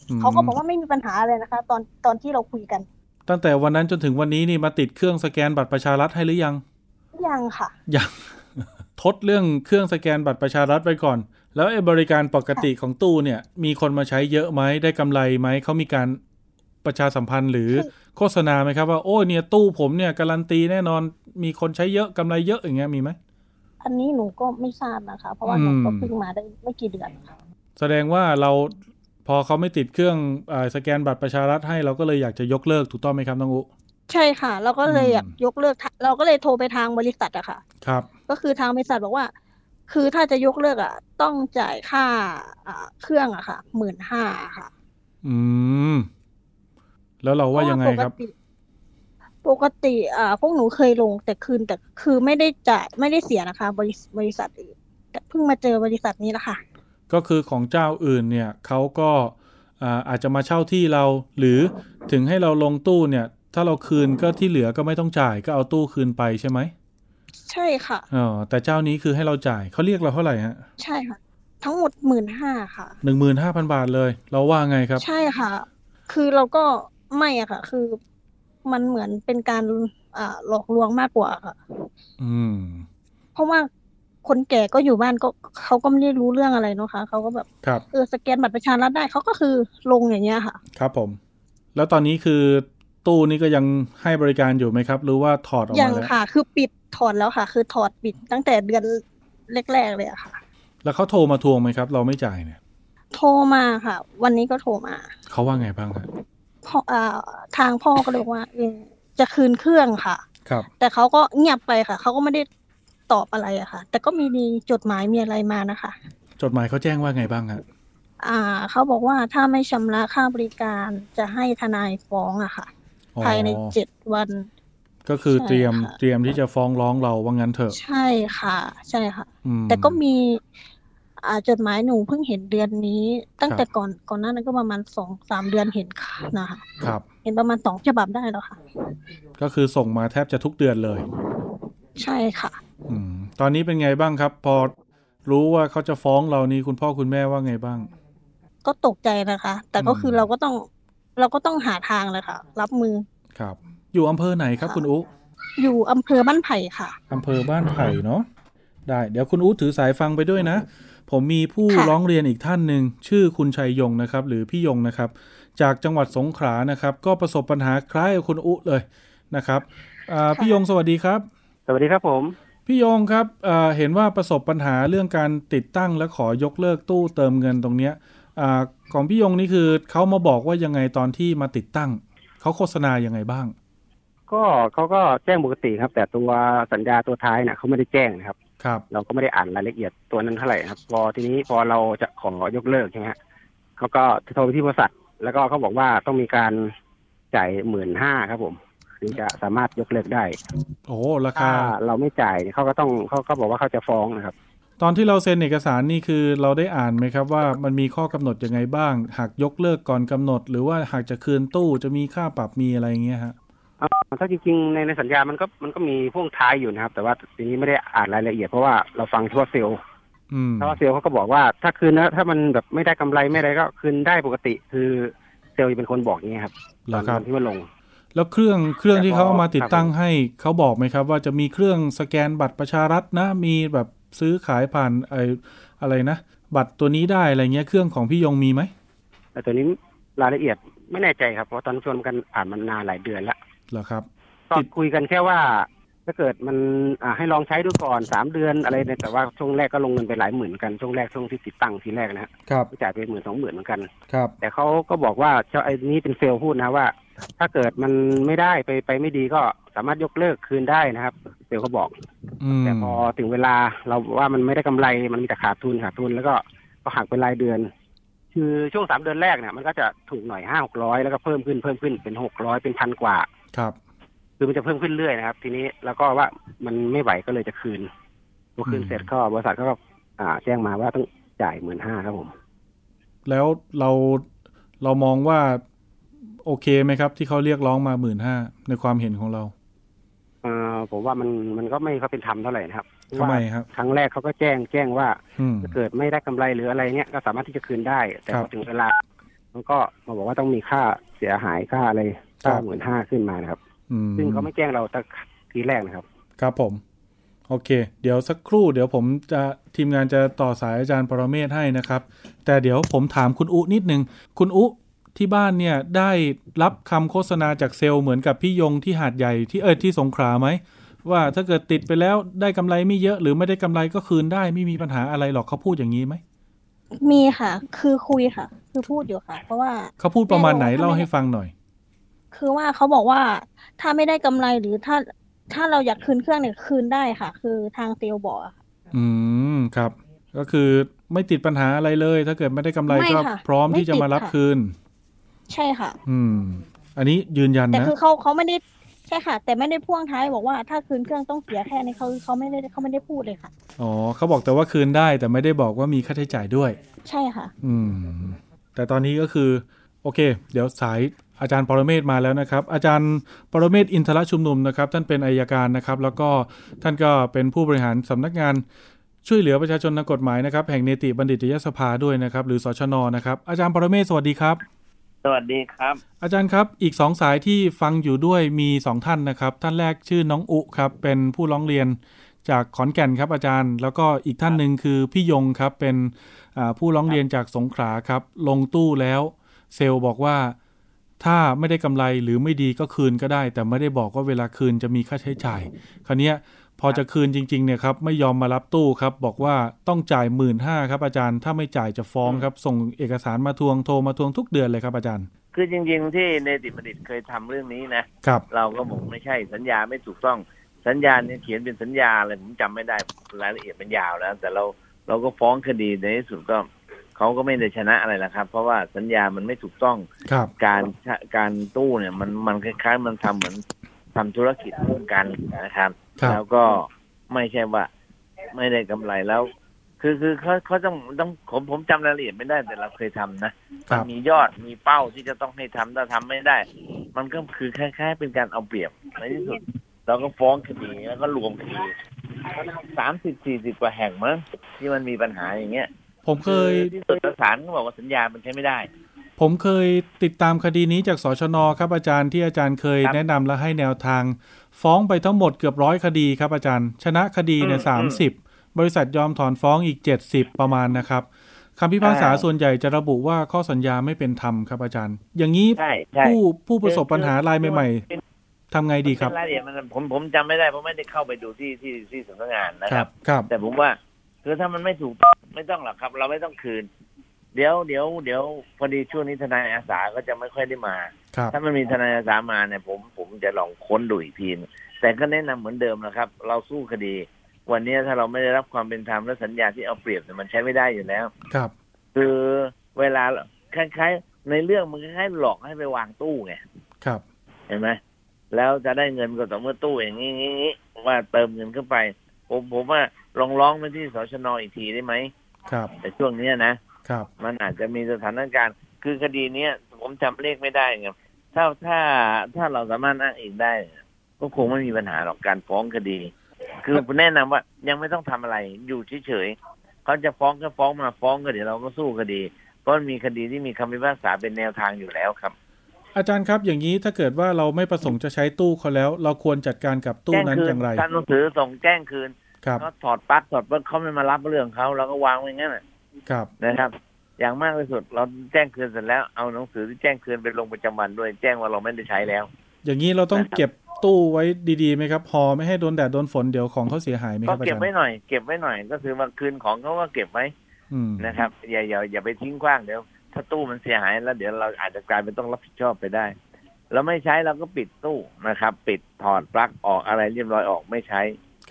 อืมเขาก็บอกว่าไม่มีปัญหาเลยนะคะ ตอนตอนที่เราคุยกัน ตั้งแต่วันนั้นจนถึงวันนี้นี่มาติดเครื่องสแกนบัตรประชารัฐให้หรือยัง ยังค่ะ ยัง ทดเรื่องเครื่องสแกนบัตรประชารัฐไว้ก่อน แล้วไอ้บริการปกติของตู้เนี่ย มีคนมาใช้เยอะไหมได้กำไรไหมเขามีการประชาสัมพันธ์หรือคือโฆษณาไหมครับว่าโอ้ยเนี่ยตู้ผมเนี่ยการันตีแน่นอนมีคนใช้เยอะกำไรเยอะอย่างเงี้ยมีไหมอันนี้หนูก็ไม่ทราบนะคะ เพราะว่าหนูอืมก็เพิ่งมาได้ไม่กี่เดือนค่ะแสดงว่าเรา พอเขาไม่ติดเครื่องอาสแกนบัตรประชารัฐให้เราก็เลยอยากจะยกเลิกถูกต้องไหมครับน้องอุใช่ค่ะ เราก็เลยอืมอยากยกเลิกทะเราก็เลยโทรไปทางบริษัทอะค่ะ ครับ ก็คือทางบริษัทบอกว่า คือถ้าจะยกเลิกอะต้องจ่ายค่าอ่าเครื่องอะค่ะหมื่นห้าค่ะ อืม แล้วเราว่ายังไงครับปกติปกติอ่าพวกหนูเคยลงแต่คืนแต่คือไม่ได้จ่ายไม่ได้เสียนะคะ บริบริษัทอื่นแต่เพิ่งมาเจอบริษัทนี้แหละค่ะ ก็คือของเจ้าอื่นเนี่ยเขาก็อ่าอาจจะมาเช่าที่เรา หรือถึงให้เราลงตู้เนี่ย ถ้าเราคืนก็ที่เหลือก็ไม่ต้องจ่ายก็เอาตู้คืนไปใช่ไหมใช่ค่ะอ๋อแต่เจ้านี้คือให้เราจ่ายเขาเรียกเราเท่าไหร่ฮะใช่ค่ะ ทั้งหมดหมื่นห้าค่ะหนึ่งหมื่นห้าพันบาทเลย เราว่าไงครับ ใช่ค่ะ คือเราก็ไม่อะค่ะ คือมันเหมือนเป็นการอ่าหลอกลวงมากกว่าค่ะ อืม เพราะว่า คนแก่ก็อยู่บ้านก็เขาก็ไม่ได้รู้เรื่องอะไรเนาะค่ะเขาก็แบบครับเออสแกนบัตรประชารัฐได้เขาก็คือลงอย่างเงี้ยค่ะ ครับผม แล้วตอนนี้คือตู้นี้ก็ยังให้บริการอยู่ไหมครับ หรือว่าถอดออกยัมางแล้วค่ะ คือปิดถอดแล้วค่ะ คือถอดปิดตั้งแต่เดือนแรกๆเลยอะค่ะ แล้วเขาโทรมาทวงไหมครับ เราไม่จ่ายเนี่ย โทรมาค่ะ วันนี้ก็โทรมาเขาว่าไงบ้างครับพ่ออ่าทางพ่อก็เลยบอกว่าเออจะคืนเครื่องค่ะ ครับ แต่เขาก็เงียบไปค่ะเขาก็ไม่ได้ ตอบอะไรอะค่ะ แต่ก็มีมีจดหมายมีอะไรมานะคะ จดหมายเขาแจ้งว่าไงบ้างฮะอ่า เขาบอกว่าถ้าไม่ชำระค่าบริการจะให้ทนายฟ้องอะค่ะอ๋อภายในเจ็ดวัน ก็คือใช่เตรียมค่ะเตรียมที่จะฟ้องร้องเราว่างั้นเถอะ ใช่ค่ะ ใช่ค่ะอืมแต่ก็มีอ่าจดหมายหนูเพิ่งเห็นเดือนนี้ ตั้งครับแต่ก่อนก่อนหน้านั้นก็ประมาณสองสามเดือนเห็นค่ะนะคะครับ เห็นประมาณสองฉบับได้แล้วค่ะ ก็คือส่งมาแทบจะทุกเดือนเลย ใช่ค่ะอืม ตอนนี้เป็นไงบ้างครับ พอรู้ว่าเขาจะฟ้องเรานี่คุณพ่อคุณแม่ว่าไงบ้าง ก็ตกใจนะคะ แต่ก็อืมคือเราก็ต้องเราก็ต้องหาทางเลยค่ะ รับมือครับ อยู่อำเภอไหนครับค่ะคุณอุอยู่อำเภอบ้านไผ่ค่ะอำเภอบ้านไผ่เนาะได้ เดี๋ยวคุณอุถือสายฟังไปด้วยนะ ผมมีผู้ค่ะร้องเรียนอีกท่านหนึ่งชื่อคุณชัยยงนะครับ หรือพี่ยงนะครับ จากจังหวัดสงขลานะครับ ก็ประสบปัญหาคล้ายกับคุณอุเลยนะครับอ่าพี่ยงสวัสดีครับ สวัสดีครับผม พี่ยงครับเอ่อเห็นว่าประสบปัญหาเรื่องการติดตั้งและขอยกเลิกตู้เติมเงินตรงเนี้ยอาของพี่ยงนี่คือเขามาบอกว่ายังไงตอนที่มาติดตั้งเขาโฆษณายังไงบ้าง ก็เขาก็แจ้งปกติครับ แต่ตัวสัญญาตัวท้ายเนี่ยเขาไม่ได้แจ้งนะครับ ครับ เราก็ไม่ได้อ่านรายละเอียดตัวนั้นเท่าไหร่นะครับ พอทีนี้พอเราจะขอยกเลิกใช่ไหมฮะเขาก็โทรไปที่บริษัทแล้วก็เขาบอกว่าต้องมีการจ่ายหมื่นห้าครับผม ถึงจะสามารถยกเลิกได้ โอ้ราถ้าคา เราไม่จ่ายเนี่ยเขาก็ต้องเขาก็บอกว่าเขาจะฟ้องนะครับ ตอนที่เราเซ็นเอกสารนี่คือเราได้อ่านไหมครับ ว่ามันมีข้อกำหนดยังไงบ้าง หากยกเลิกก่อนกำหนด หรือว่าหากจะคืนตู้จะมีค่าปรับมีอะไรอย่างเงี้ยฮะอ่าถ้าจริงๆในในสัญญามันก็มันก็มีพ่วงท้ายอยู่นะครับ แต่ว่าทีนี้ไม่ได้อ่านรายละเอียดเพราะว่าเราฟังเฉพาะเซลล์อืมเพราะว่าเซลล์เขาก็บอกว่าถ้าคืนนะถ้ามันแบบไม่ได้กำไรไม่อะไรก็คืนได้ปกติ คือเซลล์จะเป็นคนบอกอย่างเงี้ยครับเหรตออนครับที่มาลง แล้วเครื่องเครื่องแต่ที่เขาเอามาพอติดตั้งครับให้เขาบอกไหมครับ ว่าจะมีเครื่องสแกนบัตรประชารัฐนะ มีแบบซื้อขายผ่านไออะไรนะ บัตรตัวนี้ได้อะไรเงี้ยเครื่องของพี่ยงมีไหมแต่ตัวนี้รายละเอียดไม่แน่ใจครับเพราะตอนชวนกันผ่านมานานหลายเดือนแล้วเหรอครับก็ติดคุยกันแค่ว่า ถ้าเกิดมันอ่าให้ลองใช้ดูก่อนสามเดือนอะไรเนี่ยแต่ว่าช่วงแรกก็ลงเงินไปหลายหมื่นกันช่วงแรกช่วงที่ติดตั้งทีแรกนะฮะครับจ่ายไปหมื่นสองหมื่นเหมือนกันครับแต่เขาก็บอกว่าเจ้าไอ้นี้เป็นเซลล์พูดนะว่า ถ้าเกิดมันไม่ได้ไปไปไม่ดีก็สามารถยกเลิกคืนได้นะครับเซลล์เขาบอกอืมแต่พอถึงเวลาเราว่ามันไม่ได้กำไรมันมีแต่ขาดทุนขาดทุนแล้วก็ก็หักเป็นรายเดือน คือช่วงสามเดือนแรกเนี่ยมันก็จะถูกหน่อยห้าหกร้อยแล้วก็เพิ่มขึ้นเพิ่มขึ้นเป็นหกร้อยเป็นพันกว่า ครับ คือมันจะเพิ่มขึ้นเรื่อยนะครับ ทีนี้แล้วก็ว่ามันไม่ไหวก็เลยจะคืนพอคืนอืมเสร็จก็บริษัทก็อ่า แจ้งมาว่าต้องจ่ายหมื่นห้าครับผม แล้วเราเรามองว่า โอเคไหมครับ ที่เขาเรียกร้องมาหมื่นห้าในความเห็นของเราอ่าผมว่ามันมันก็ไม่เขาเป็นธรรมเท่าไหร่นะครับทำไมครับครั้งแรกเขาก็แจ้งแจ้งว่าอืมถ้าเกิดไม่ได้กำไรหรืออะไรเนี้ยก็สามารถที่จะคืนได้ แต่ครัพบอถึงเวลา มันก็มาบอกว่าต้องมีค่าเสียหายค่าอะไรครัค่าบหมื่นห้าขึ้นมานะครับอืมซึ่งเขาไม่แจ้งเราตั้งทีแรกนะครับ ครับผม โอเค เดี๋ยวสักครู่ เดี๋ยวผมจะทีมงานจะต่อสายอาจารย์ปรเมศให้นะครับ แต่เดี๋ยวผมถามคุณอุนิดนึง คุณอุ ที่บ้านเนี่ยได้รับคำโฆษณาจากเซลล์เหมือนกับพี่ยงที่หาดใหญ่ที่เออที่สงขลาไหมว่าถ้าเกิดติดไปแล้วได้กำไรไม่เยอะหรือไม่ได้กำไรก็คืนได้ไม่มีปัญหาอะไรหรอกเขาพูดอย่างนี้ไหมมีค่ะ คือคุยค่ะ คือพูดอยู่ค่ะ เพราะว่าเขาพูดประมาณไหนแม่บอกว่าเล่าให้ฟังหน่อย คือว่าเขาบอกว่าถ้าไม่ได้กำไรหรือถ้าถ้าเราอยากคืนเครื่องเนี่ยคืนได้ค่ะ คือทางเซลล์บอกอะค่ะอืมครับ ก็คือไม่ติดปัญหาอะไรเลย ถ้าเกิดไม่ได้กำไรไม่ก็ค่ะพร้อมไม่ที่จะติดมารับค่ะคืน ใช่ค่ะ อืม อันนี้ยืนยันแต่นะคือเขาเขาไม่ได้ใช่ค่ะ แต่ไม่ได้พ่วงท้ายบอกว่าถ้าคืนเครื่องต้องเสียแค่นี้เขาเขาไม่ได้เขาไม่ได้พูดเลยค่ะอ๋อเขาบอกแต่ว่าคืนได้แต่ไม่ได้บอกว่ามีค่าใช้จ่ายด้วย ใช่ค่ะ อืม แต่ตอนนี้ก็คือ โอเค เดี๋ยวสายอาจารย์ปรเมศมาแล้วนะครับ อาจารย์ปรเมศอินทรชุมนุมนะครับ ท่านเป็นอายการนะครับ แล้วก็ท่านก็เป็นผู้บริหารสำนักงานช่วยเหลือประชาชนทางกฎหมายนะครับ แห่งเนติบัณฑิตยสภาด้วยนะครับ หรือสชนนะครับ อาจารย์ปรเมศสวัสดีครับ สวัสดีครับ อาจารย์ครับอีกสองสายที่ฟังอยู่ด้วยมีสองท่านนะครับ ท่านแรกชื่อน้องอุครับ เป็นผู้ร้องเรียนจากขอนแก่นครับอาจารย์ แล้วก็อีกท่านหนึ่งคือพี่ยงครับเป็นผู้ร้องเรียนจากสงขลาครับ ลงตู้แล้ว เซลล์บอกว่าถ้าไม่ได้กำไรหรือไม่ดีก็คืนก็ได้ แต่ไม่ได้บอกว่าเวลาคืนจะมีค่าใช้จ่าย คราวนี้ พอจะคืนจริงๆเนี่ยครับไม่ยอมมารับตู้ครับ บอกว่าต้องจ่ายหมื่นห้าครับอาจารย์ถ้าไม่จ่ายจะฟ้องครับ ส่งเอกสารมาทวงโทรมาทวงทุกเดือนเลยครับอาจารย์ คือจริง ๆ ที่เนติบัณฑิตเคยทำเรื่องนี้นะครับ เราก็บอกไม่ใช่สัญญาไม่ถูกต้องสัญญาเนี่ยเขียนเป็นสัญญาอะไรผมจำไม่ได้รายละเอียดมันยาวแล้วแต่เราเราก็ฟ้องคดีในที่สุดก็เขาก็ไม่ได้ชนะอะไรละครับ เพราะว่าสัญญามันไม่ถูกต้องครับการการตู้เนี่ยมันมันคล้ายๆ มันทำเหมือน ทำธุรกิจร่วมกันนะครับครับ แล้วก็ไม่ใช่ว่า ไม่ได้กำไรแล้ว คือคือเขาเขาต้องต้องผมผมจำรายละเอียดไม่ได้แต่เราเคยทำนะครัมับนมียอดมีเป้าที่จะต้องให้ทำถ้าทำไม่ได้ มันก็คือคล้ายๆ เป็นการเอาเปรียบในที่สุด เราก็ฟ้องคดีแล้วก็รวมคดีสามสิบสี่สิบกว่าแห่งมั้งที่มันมีปัญหาอย่างเงี้ยผมเคยอที่สุดแล้วศาลก็บอกว่าสัญญามันใช้ไม่ได้ ผมเคยติดตามคดีนี้จากสชนครับอาจารย์ที่อาจารย์เคยครับแนะนำและให้แนวทาง ฟ้องไปทั้งหมดเกือบร้อยคดีครับอาจารย์ ชนะคดีเนี่ยอืมสามสิบบริษัทยอมถอนฟ้องอีกเจ็ดสิบประมาณนะครับคำพิพากษาอ่าส่วนใหญ่จะระบุว่าข้อสัญญาไม่เป็นธรรมครับอาจารย์ อย่างนี้ใช่ใช่ผู้ผู้ประสบปัญหารายใหม่เป็นๆทำไงดีครับเป็นรายละเอียดมันผมผมจำไม่ได้เพราะไม่ได้เข้าไปดูที่ที่ที่สำนักงานนะคครัรับบครับ แต่ผมว่าคือถ้ามันไม่ถูกต้องไม่ต้องหรอกครับ เราไม่ต้องคืน เดี๋ยวเดี๋ยวเดี๋ยวพอดีช่วงนี้ทนายอาสาก็จะไม่ค่อยได้มา ครับ ถ้ามันมีทนายอาสามาเนี่ยผมผมจะลองค้นดูอีกทีนึงแต่ก็แนะนำเหมือนเดิมนะครับ เราสู้คดี วันนี้ถ้าเราไม่ได้รับความเป็นธรรมและสัญญาที่เอาเปรียบเนี่ยมันใช้ไม่ได้อยู่แล้ว ครับ คือเวลาคล้ายๆ ในเรื่องมันคล้ายๆหลอกให้ไปวางตู้ไงครับ เห็นไหมแล้วจะได้เงินก็ต่อเมื่อตู้อย่างนี้งี้งี้ว่าเติมเงินเข้าไป ผมผมว่าลองร้องไปที่สชนอีกทีได้ไหมครับ แต่ช่วงเนี้ยนะ ครับมันอาจจะมีสถานการณ์ คือคดีเนี้ยผมจำเลขไม่ได้ไงถ้าถ้าถ้าเราสามารถอ้างอิงได้ ก็คงไม่มีปัญหาหรอกการฟ้องคดี คือแนะนำว่ายังไม่ต้องทำอะไรอยู่เฉยๆเขาจะฟ้องก็ฟ้องมาฟ้องก็เดี๋ยวเราก็สู้คดีเพราะมันมีคดีที่มีคำพิพากษาเป็นแนวทางอยู่แล้วครับ อาจารย์ครับอย่างนี้ถ้าเกิดว่าเราไม่ประสงค์จะใช้ตู้เขาแล้ว เราควรจัดการกับตู้แจ้งนั้นคือย่างไรทำหนังสือส่งแจ้งคืนครับเขาถอดปลั๊กถอดปลั๊กเขาไม่มารับเรื่องเขาเราก็วางไว้งั้นน่ะ ครับนะครับ อย่างมากที่สุดเราแจ้งคืนเสร็จแล้วเอาหนังสือที่แจ้งคืนไปลงประจำวันด้วย แจ้งว่าเราไม่ได้ใช้แล้ว อย่างนี้เราต้องนะครับเก็บตู้ไว้ดีๆไหมครับห่อไม่ให้โดนแดดโดนฝนเดี๋ยวของเขาเสียหายไหมคก็รับอาเก็บจารไว้ย์หน่อยเก็บไว้หน่อย ก็คือว่าคืนของเขาก็เก็บไว้อืมนะครับอย่าอย่าอย่าไปทิ้งขว้างเดี๋ยวถ้าตู้มันเสียหายแล้วเดี๋ยวเราอาจจะกลายเป็นต้องรับผิดชอบไปได้เราไม่ใช้เราก็ปิดตู้นะครับ ปิดถอดปลั๊กออกอะไรเรียบร้อยออกไม่ใช้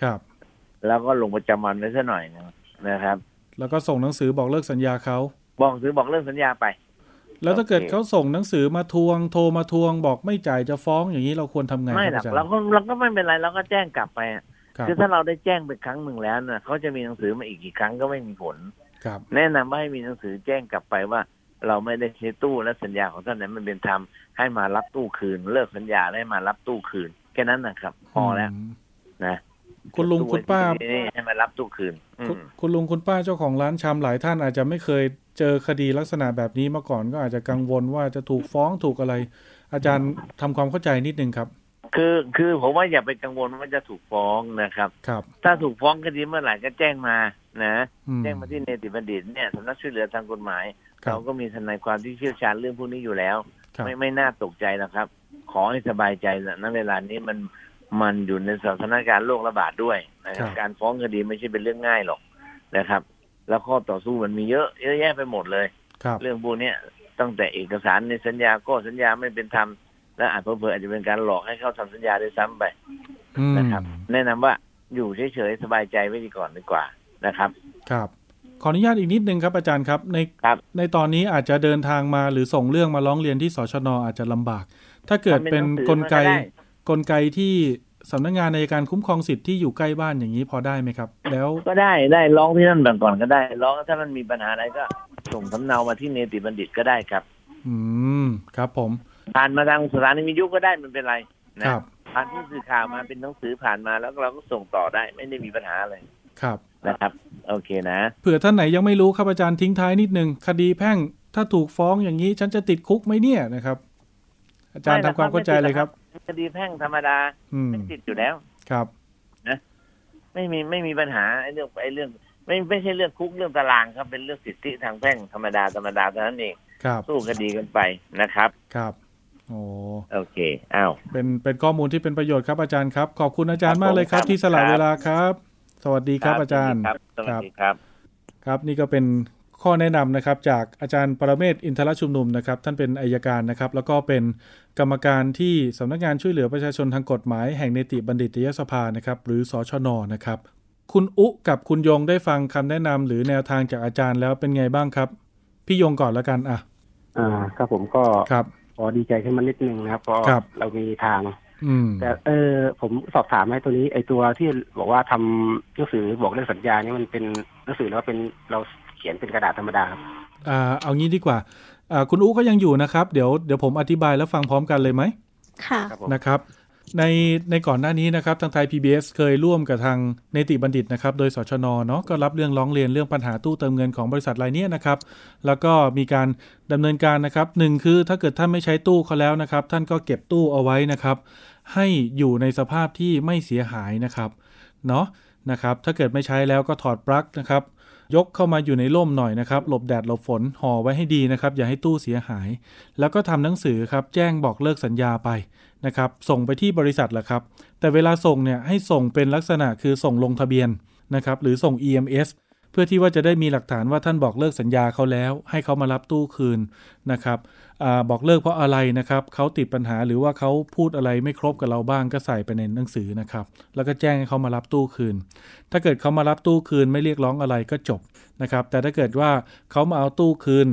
ครับ แล้วก็ลงประจำวันไว้ซะหน่อยนะนะครับ แล้วก็ส่งหนังสือบอกเลิกสัญญาเขาบอกถือบอกเรื่องสัญญาไป แล้วถ้าเกิดโอเคเขาส่งหนังสือมาทวง โทรมาทวงบอกไม่จ่ายจะฟ้องอย่างนี้เราควรทำไงไม่คหรรัอบกอาจารย์เราก็เราก็ไม่เป็นไรเราก็แจ้งกลับไปอะครับคือถ้าเราได้แจ้งไปครั้งหนึ่งแล้วเนี่ยเขาจะมีหนังสือมาอีกกี่ครั้งก็ไม่มีผลครับ แนะนำว่าให้มีหนังสือแจ้งกลับไปว่า เราไม่ได้ใช้ตู้และสัญญาของท่านนั้นมันเป็นธรรมให้มารับตู้คืน เลิกสัญญาและให้มารับตู้คืนแค่นั้นนะครับ พอแล้วมนะ คุณลุงคุณป้าตู้นี่ให้มารับตู้คืนอืคุณมคุณลุงคุณป้าเจ้าของร้านชำหลายท่านอาจจะไม่เคยเจอคดีลักษณะแบบนี้มาก่อนก็อาจจะกังวลว่าจะถูกฟ้องถูกอะไร อาจารย์ทำความเข้าใจนิดนึงครับ คือคือผมว่าอย่าไปกังวลว่าจะถูกฟ้องนะครับครับ ถ้าถูกฟ้องคดีเมื่อไหร่ก็แจ้งมานะอืแจ้งมาที่เนติบัณฑิตเนี่ยสำนักช่วยเหลือทางกฎหมายครับเราก็มีทนายความที่เชี่ยวชาญเรื่องพวกนี้อยู่แล้วครับไม่ไม่น่าตกใจนะครับ ขอให้สบายใจนะณเวลานี้มัน มันอยู่ในสถานการณ์โรคระบาดด้วยนะครับการฟ้องคดีไม่ใช่เป็นเรื่องง่ายหรอกนะครับ แล้วข้อต่อสู้มันมีเยอะเยอะแยะไปหมดเลยครับเรื่องพวกเนี้ยตั้งแต่เอกสารในสัญญาก็สัญญาไม่เป็นธรรมและอาจเผลอๆอาจจะเป็นการหลอกให้เขาทำสัญญาด้วยซ้ำไปอืมนะครับ แนะนำว่าอยู่เฉยๆสบายใจไว้ดีก่อนดีกว่านะครับ ครับขออนุญาตอีกนิดนึงครับอาจารย์ครับในครับในตอนนี้อาจจะเดินทางมาหรือส่งเรื่องมาร้องเรียนที่สชนอาจจะลำบาก ถ้าเกิดเป็นกลไกกลไกที่ สำนักงานในการคุ้มครองสิทธิ์ที่อยู่ใกล้บ้านอย่างนี้พอได้ไหมครับ แล้วก็ได้ได้ร้องที่นั่นก่อนก็ได้ ร้องถ้ามันมีปัญหาอะไรก็ ส่งสำเนามาที่เนติบัณฑิตก็ได้ครับ อืมครับ ผม ผ่านมาทางสถานีวิทยุก็ได้มันเป็นไรนะครับผ่านผู้สื่อข่าวมาเป็นหนังสือผ่านมาแล้วเราก็ส่งต่อได้ไม่ได้มีปัญหาอะไรครับนะครับ โอเคนะเผื่อท่านไหนยังไม่รู้ครับอาจารย์ทิ้งท้ายนิดนึงคดีแพ่งถ้าถูกฟ้องอย่างนี้ฉันจะติดคุกไหมเนี่ยนะครับ อาจารย์ไม่ทำความเข้าใจเลยครับ คดีแพ่งธรรมดาอืมไม่ติดอยู่แล้ว ครับไม่มีไม่มีปัญหาไอ้เรื่องไอ้เรื่อง ไม่ไม่ใช่เรื่องคุกเรื่องตารางครับเป็นเรื่องสิทธิทางแพ่งธรรมดาธรรมดาเท่านั้นเองครับสู้คดีกันไปนะครับ ครับโอ้โอเคอ้าวเป็นเป็นข้อมูลที่เป็นประโยชน์ครับอาจารย์ครับ ขอบคุณอาจารย์ครับมากเลยครับผมที่สละครับเวลาครับ สวัสดีครับอาจารย์ครับสวัสดีครับ ครับนี่ก็เป็น ข้อแนะนำนะครับจากอาจารย์ปรเมศวร์อินทรชุมนุมนะครับท่านเป็นอายการนะครับแล้วก็เป็นกรรมการที่สำนักงานช่วยเหลือประชาชนทางกฎหมายแห่งเนติบัณฑิตยสภานะครับหรือสชนนะครับคุณอุกับคุณยงได้ฟังคำแนะนำหรือแนวทางจากอาจารย์แล้วเป็นไงบ้างครับ พี่ยงก่อนแล้วกันอะ อ่าครับผมก็ครับพอดีใจขึ้นมานิดนึงนะครับเพราะครับเรามีทาง อืม แต่เออผมสอบถามให้ตัวนี้ไอตัวที่บอกว่าทำหนังสือบอกเรื่องสัญญานี่มันเป็นหนังสือหรือว่าเป็นเราเขียนเป็นกระดาษธรรมดาครับอ่าเอางี้ดีกว่าอ่าคุณอุก็ยังอยู่นะครับ เดี๋ยวเดี๋ยวผมอธิบายแล้วฟังพร้อมกันเลยไหมค่ะครับผมนะครับ ในในก่อนหน้านี้นะครับทางไทย PBS เคยร่วมกับทางเนติบัณฑิตนะครับ โดยสชนเนาะก็รับเรื่องร้องเรียนเรื่องปัญหาตู้เติมเงินของบริษัทรายเนี้ยนะครับ แล้วก็มีการดำเนินการนะครับหนึ่งคือถ้าเกิดท่านไม่ใช้ตู้เขาแล้วนะครับ ท่านก็เก็บตู้เอาไว้นะครับ ให้อยู่ในสภาพที่ไม่เสียหายนะครับเนาะนะครับ ถ้าเกิดไม่ใช้แล้วก็ถอดปลั๊กนะครับ ยกเข้ามาอยู่ในร่มหน่อยนะครับ หลบแดดหลบฝนห่อไว้ให้ดีนะครับ อย่าให้ตู้เสียหาย แล้วก็ทำหนังสือครับ แจ้งบอกเลิกสัญญาไปนะครับ ส่งไปที่บริษัทแหละครับ แต่เวลาส่งเนี่ยให้ส่งเป็นลักษณะคือส่งลงทะเบียนนะครับ หรือส่ง EMS เพื่อที่ว่าจะได้มีหลักฐานว่าท่านบอกเลิกสัญญาเขาแล้ว ให้เขามารับตู้คืนนะครับอบอกเลิกเพราะอะไรนะครับเขาติดปัญหาหรือว่าเขาพูดอะไรไม่ครบกับเราบ้างก็ใส่ไปในหนังสือนะครับแล้วก็แจ้งให้เขามารับตู้คืน ถ้าเกิดเขามารับตู้คืนไม่เรียกร้องอะไรก็จบนะครับแต่ถ้าเกิดว่าเขามาเอาตู้คืน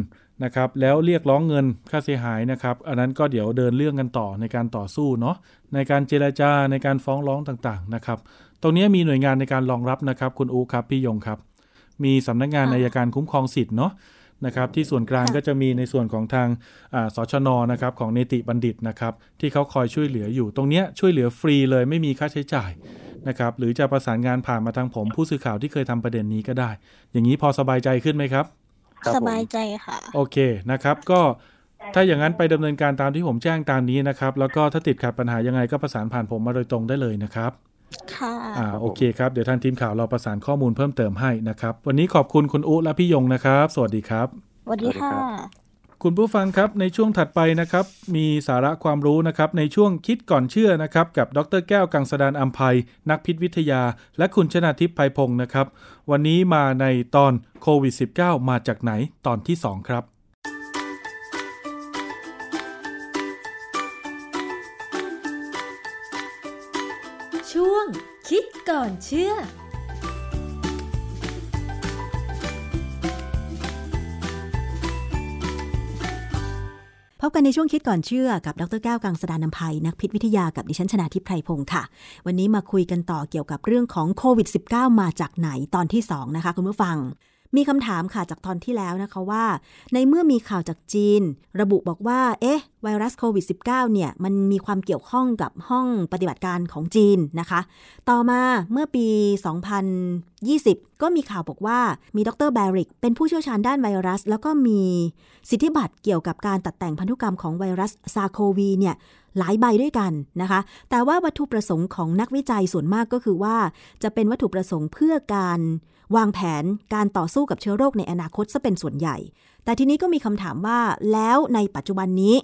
นะครับแล้วเรียกร้องเงินค่าเสียหายนะครับ อันนั้นก็เดี๋ยวเดินเรื่องกันต่อในการต่อสู้เนาะในการเจรจาในการฟ้องร้องต่างๆนะครับ ตรงนี้มีหน่วยงานในการรองรับนะครับ คุณอูครับพี่ยงครับ มีสำนักงานค่ะอายการคุ้มครองสิทธิ์เนาะนะครับที่ส่วนกลางค่ะก็จะมีในส่วนของทางอ่าสชนนะครับของเนติบัณฑิตนะครับที่เขาคอยช่วยเหลืออยู่ตรงเนี้ยช่วยเหลือฟรีเลยไม่มีค่าใช้จ่ายนะครับหรือจะประสานงานผ่านมาทางผมผู้สื่อข่าวที่เคยทำประเด็นนี้ก็ได้ อย่างนี้พอสบายใจขึ้นไหมครับครับสผมบายใจค่ะ โอเคนะครับก็ถ้าอย่างนั้นไปดำเนินการตามที่ผมแจ้งตามนี้นะครับ แล้วก็ถ้าติดขัดปัญหายังไงก็ประสานผ่านผมมาโดยตรงได้เลยนะครับ ค่ะอ่าโอเคครับ เดี๋ยวทางทีมข่าวเราประสานข้อมูลเพิ่มเติมให้นะครับ วันนี้ขอบคุณคุณอุและพี่ยงนะครับ สวัสดีครับสวัสดีค่ะ คุณผู้ฟังครับในช่วงถัดไปนะครับ มีสาระความรู้นะครับในช่วงคิดก่อนเชื่อนะครับ กับดรแก้วกังสดานอัมภัยนักพิษวิทยา และคุณชนาทิพย์ไพพงศ์นะครับ วันนี้มาในตอนโควิด -19 มาจากไหนตอนที่ 2 ครับ คิดก่อนเชื่อ พบกันในช่วงคิดก่อนเชื่อกับ ดรแก้วกังสดานนภัย นักพิษวิทยากับดิฉันชนาทิพไพรพงศ์ค่ะ วันนี้มาคุยกันต่อเกี่ยวกับเรื่องของโควิด -19 มาจากไหนตอนที่ 2 นะคะคุณผู้ฟัง มีคำถามค่ะจากตอนที่แล้วนะคะว่า ในเมื่อมีข่าวจากจีน ระบุบอกว่า เอ๊ะ ไวรัสโควิด -19 เนี่ย มันมีความเกี่ยวข้องกับห้องปฏิบัติการของจีนนะคะ ต่อมาเมื่อปี 2020 ก็มีข่าวบอกว่ามีดรแบริก เป็นผู้เชี่ยวชาญด้านไวรัส แล้วก็มีสิทธิบัตรเกี่ยวกับการตัดแต่งพันธุกรรมของไวรัสซาโควีเนี่ยหลายใบด้วยกันนะคะ แต่ว่าวัตถุประสงค์ของนักวิจัยส่วนมากก็คือว่า จะเป็นวัตถุประสงค์เพื่อการ วางแผนการต่อสู้กับเชื้อโรคในอนาคตซะเป็นส่วนใหญ่ แต่ทีนี้ก็มีคำถามว่าแล้วในปัจจุบันนี้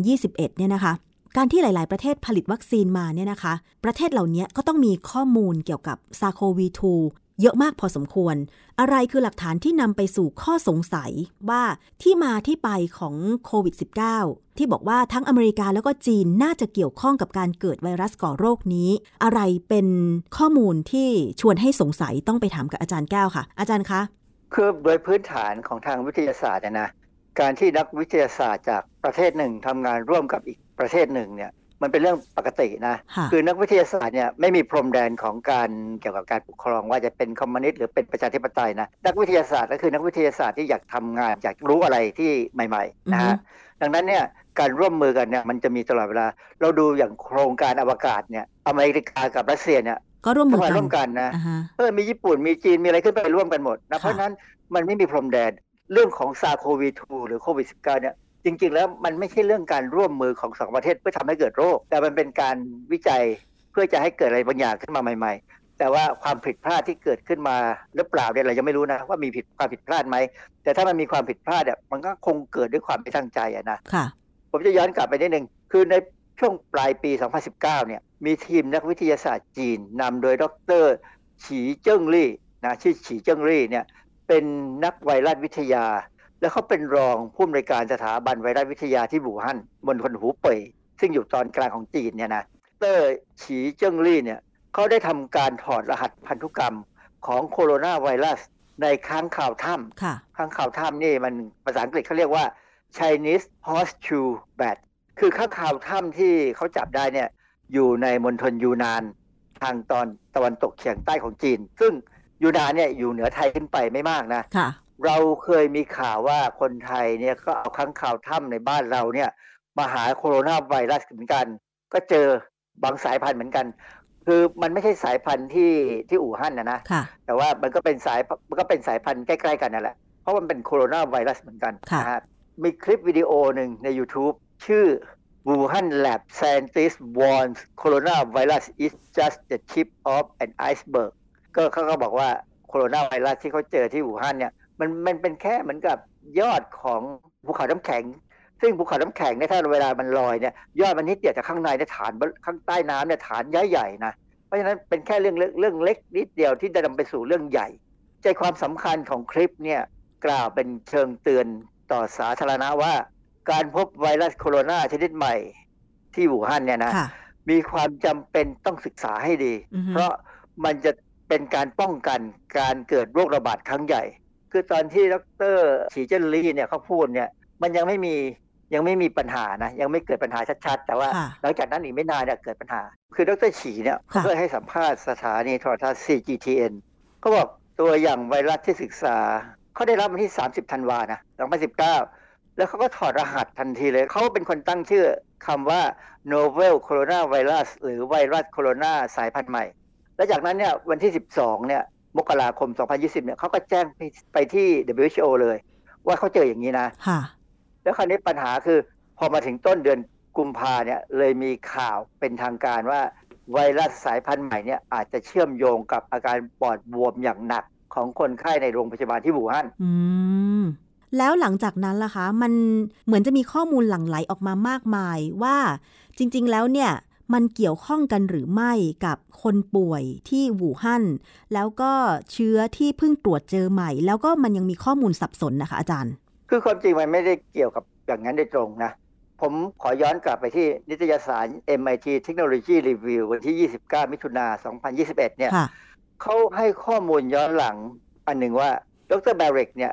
2021 เนี่ยนะคะ การที่หลาย ๆ ประเทศผลิตวัคซีนมาเนี่ยนะคะ ประเทศเหล่านี้ก็ต้องมีข้อมูลเกี่ยวกับซาโควี2 เยอะมากพอสมควร อะไรคือหลักฐานที่นำไปสู่ข้อสงสัยว่าที่มาที่ไปของโควิด -19 ที่บอกว่าทั้งอเมริกาแล้วก็จีนน่าจะเกี่ยวข้องกับการเกิดไวรัสก่อโรคนี้ อะไรเป็นข้อมูลที่ชวนให้สงสัยต้องไปถามกับอาจารย์แก้วค่ะ อาจารย์คะ คือโดยพื้นฐานของทางวิทยาศาสตร์นะการที่นักวิทยาศาสตร์จากประเทศหนึ่งทำงานร่วมกับอีกประเทศหนึ่งเนี่ย มันเป็นเรื่องปกตินะ คือนักวิทยาศาสตร์เนี่ยไม่มีพรมแดนของการเกี่ยวกับการปกครองว่าจะเป็นคอมมิวนิสต์หรือเป็นประชาธิปไตยนะ นักวิทยาศาสตร์ก็คือนักวิทยาศาสตร์ที่อยากทำงานอยากรู้อะไรที่ใหม่ๆนะฮะดังนั้นเนี่ยการร่วมมือกันเนี่ยมันจะมีตลอดเวลา เราดูอย่างโครงการอวกาศเนี่ยอเมริกากับรัสเซียเนี่ยก็ร่วมมือกันร่วมกันนะเออมีญี่ปุ่นมีจีนมีอะไรขึ้นไปร่วมกันหมดนะเพราะนั้นมันไม่มีพรมแดนเรื่องของซาโควี2หรือโควิด -19 เนี่ย จริง ๆ แล้วมันไม่ใช่เรื่องการร่วมมือของสองประเทศเพื่อทำให้เกิดโรค แต่มันเป็นการวิจัยเพื่อจะให้เกิดอะไรบางอย่างขึ้นมาใหม่ ๆ แต่ว่าความผิดพลาดที่เกิดขึ้นมาหรือเปล่าเนี่ยเรายังไม่รู้นะว่ามีผิดความผิดพลาดไหมแต่ถ้ามันมีความผิดพลาดเนี่ยมันก็คงเกิดด้วยความไม่ตั้งใจอะนะค่ะ ผมจะย้อนกลับไปนิดนึงคือในช่วงปลายปี 2019 เนี่ยมีทีมนักวิทยาศาสตร์จีนนำโดยดรฉีเจิ้งลี่นะชื่อฉีเจิ้งลี่เนี่ยเป็นนักไวรัสวิทยา แล้วเขาเป็นรองผู้อำนวยการสถาบันไวรัสวิทยาที่บูฮั่นบนคนหูเป่ยซึ่งอยู่ตอนกลางของจีนเนี่ยนะเตอร์ฉีเจิ้งลี่เนี่ยเขาได้ทำการถอดรหัสพันธุกรรมของโคโรนาไวรัสในค้างข่าวถ้ำค้างข่าวถ้ำนี่มันภาษาอังกฤษเขาเรียกว่า Chinese Horseshoe Bat คือค้างข่าวถ้ำที่เขาจับได้เนี่ยอยู่ในมณฑลยูนาน ทางตอนตะวันตกเฉียงใต้ของจีน ซึ่งยูนานเนี่ยอยู่เหนือไทยขึ้นไปไม่มากนะ เราเคยมีข่าวว่าคนไทยเนี่ยก็เอาค้างข่าวถ้ำในบ้านเราเนี่ยมาหาโคโรนาไวรัสเหมือนกัน ก็เจอบางสายพันธุ์เหมือนกัน คือมันไม่ใช่สายพันธุ์ที่ที่อู่ฮั่นนะนะแต่ว่ามันก็เป็นสายมันก็เป็นสายพันธุ์ใกล้ๆกันนั่นแหละเพราะมันเป็นโคโรนาไวรัสเหมือนกันนะฮะมีคลิปวิดีโอหนึ่งใน YouTube ชื่อ Wuhan Lab Scientist warns coronavirus is just the tip of an iceberg ก็เขาก็บอกว่าโคโรนาไวรัสที่เขาเจอที่อู่ฮั่นเนี่ย มันมันเป็นแค่เหมือนกับยอดของภูเขาน้ำแข็ง ซึ่งภูเขาน้ำแข็งเนี่ยถ้าเวลามันลอยเนี่ยยอดมันนิดเดียวจากข้างในเนี่ยฐานข้างใต้น้ำเนี่ยฐานใหญ่ๆนะเพราะฉะนั้นเป็นแค่เรื่องเรื่องเล็กนิดเดียวที่จะนำไปสู่เรื่องใหญ่ ใจความสำคัญของคลิปเนี่ยกล่าวเป็นเชิงเตือนต่อสาธารณะว่า การพบไวรัสโคโรนาชนิดใหม่ที่อู่ฮั่นเนี่ยนะมีความจำเป็นต้องศึกษาให้ดี เพราะมันจะเป็นการป้องกันการเกิดโรคระบาดครั้งใหญ่ คือตอนที่ดรฉีเจิ้นลี่เนี่ยเขาพูดเนี่ยมันยังไม่มียังไม่มีปัญหานะยังไม่เกิดปัญหาชัดๆ แต่ว่าหลังจากนั้นอีกไม่นานเนี่ยเกิดปัญหา คือดรฉีเนี่ยเขาเคยให้สัมภาษณ์สถานีโทรทัศน์ CGTN เขาบอกตัวอย่างไวรัสที่ศึกษา เขาได้รับวันที่ 30ธันวานะ2019 แล้วเขาก็ถอดรหัสทันทีเลย เขาเป็นคนตั้งชื่อคำว่า novel coronavirus หรือไวรัสโคโรนาสายพันธุ์ใหม่ แล้วจากนั้นเนี่ยวันที่ 12เนี่ย มกราคม 2020 เนี่ยเขาก็แจ้งไปที่ WHO เลย ว่าเขาเจออย่างนี้นะแล้วคราวนี้ปัญหาคือ พอมาถึงต้นเดือนกุมภาเนี่ยเลยมีข่าวเป็นทางการว่าไวรัสสายพันธุ์ใหม่เนี่ยอาจจะเชื่อมโยงกับอาการปอดบวมอย่างหนักของคนไข้ในโรงพยาบาลที่บูฮั่นอืมแล้วหลังจากนั้นล่ะคะ มันเหมือนจะมีข้อมูลหลั่งไหลออกมามากมายว่าจริง ๆ แล้วเนี่ย มันเกี่ยวข้องกันหรือไม่กับคนป่วยที่หูหั่นแล้วก็เชื้อที่เพิ่งตรวจเจอใหม่ แล้วก็มันยังมีข้อมูลสับสนนะคะอาจารย์ คือความจริงมันไม่ได้เกี่ยวกับอย่างนั้นโดยตรงนะ ผมขอย้อนกลับไปที่นิตยสาร MIT Technology Review วันที่ 29 มิถุนา2021 เนี่ยเขาให้ข้อมูลย้อนหลังอันหนึ่งว่าดรแบริกเนี่ย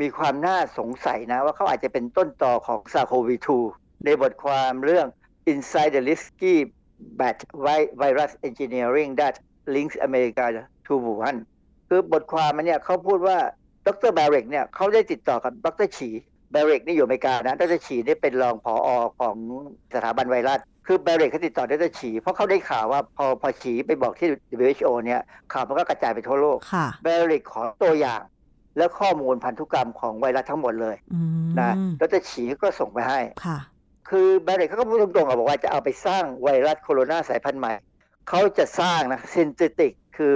มีความน่าสงสัยนะว่าเขาอาจจะเป็นต้นต่อของซาโควี2ในบทความเรื่อง Inside the Risky Bat Virus Engineering that links America to Wuhan คือบทความมันเนี่ยเขาพูดว่าดรแบริกเนี่ยเขาได้ติดต่อกับดรฉีแบริกนี่อยู่อเมริกานะดรฉีนี่เป็นรองผออของสถาบันไวรัส คือแบริกเขาติดต่อดรฉีเพราะเขาได้ข่าวว่าพอพอฉีไปบอกที่ WHO เนี่ยข่าวมันก็กระจายไปทั่วโลกแบริกขอตัวอย่างแล้วข้อมูลพันธุกรรมของไวรัสทั้งหมดเลยนะดรฉีก็ส่งไปให้ คือแบริกเขาก็พูดตรงๆบอกว่าจะเอาไปสร้างไวรัสโคโรนาสายพันธุ์ใหม่ เขาจะสร้างนะซินเทติกคือ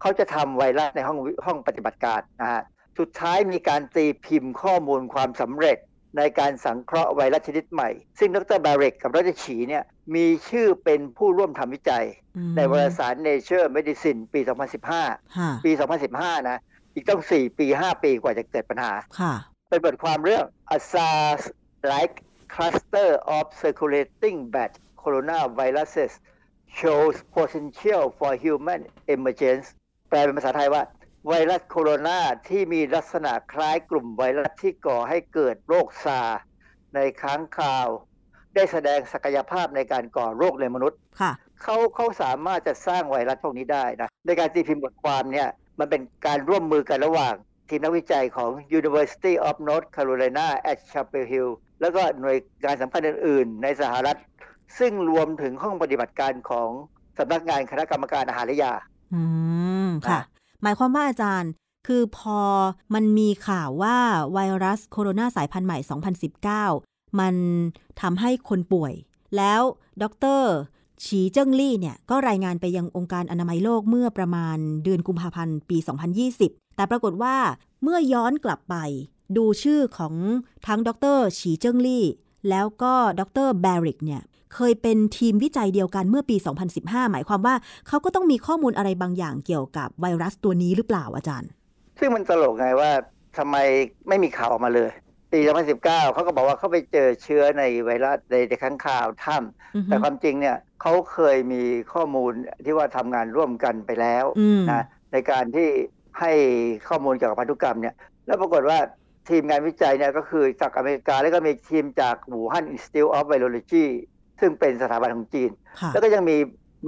เขาจะทำไวรัสในห้องห้องปฏิบัติการนะฮะสุดท้ายมีการตีพิมพ์ข้อมูลความสำเร็จในการสังเคราะห์ไวรัสชนิดใหม่ ซึ่งดรบาริกกับดรฉีเนี่ยมีชื่อเป็นผู้ร่วมทำวิจัยอืมในวารสาร Nature Medicine ปี 2015ค่ะปี 2015 นะ อีกต้อง 4 ปี 5 ปีกว่าจะเกิดปัญหาค่ะเป็นบทความเรื่อง A SARS-like cluster of circulating bat coronaviruses shows potential for human emergence แปลเป็นภาษาไทยว่า ไวรัสโคโรนาที่มีลักษณะคล้ายกลุ่มไวรัสที่ก่อให้เกิดโรคซาร์ในค้างคาว ได้แสดงศักยภาพในการก่อโรคในมนุษย์ค่ะเขาเขาสามารถจะสร้างไวรัสพวกนี้ได้นะ ในการตีพิมพ์บทความเนี่ย มันเป็นการร่วมมือกันระหว่างทีมนักวิจัยของ University of North Carolina at Chapel Hill แล้วก็หน่วยงานสำคัญอื่น ๆ ในสหรัฐ ซึ่งรวมถึงห้องปฏิบัติการของสำนักงานคณะกรรมการอาหารและยา อืม ค่ะ หมายความว่าอาจารย์ คือพอมันมีข่าวว่าไวรัสโคโรนาสายพันธุ์ใหม่ 2019 มันทำให้คนป่วย แล้วดรฉีเจิ้งลี่เนี่ย ก็รายงานไปยังองค์การอนามัยโลกเมื่อประมาณเดือนกุมภาพันธ์ปี 2020 แต่ปรากฏว่าเมื่อย้อนกลับไป ดูชื่อของทั้งดรฉีเจิ้งลี่ แล้วก็ดรแบริกเนี่ยเคยเป็นทีมวิจัยเดียวกันเมื่อปี 2015 หมายความว่าเขาก็ต้องมีข้อมูลอะไรบางอย่างเกี่ยวกับไวรัสตัวนี้หรือเปล่าอาจารย์ ซึ่งมันตลกไงว่าทำไมไม่มีข่าวออกมาเลยปี 2019 เขาก็บอกว่าเขาไปเจอเชื้อในไวรัสในข้างคาวถ้อือฮึำแต่ความจริงเนี่ยเขาเคยมีข้อมูลที่ว่าทำงานร่วมกันไปแล้วอืมนะในการที่ให้ข้อมูลเกี่ยวกับพันธุกรรมเนี่ยแล้วปรากฏว่า ทีมงานวิจัยเนี่ยก็คือจากอเมริกาแล้วก็มีทีมจาก Wuhan Institute of Virology ซึ่งเป็นสถาบันของจีนค่ะแล้วก็ยังมี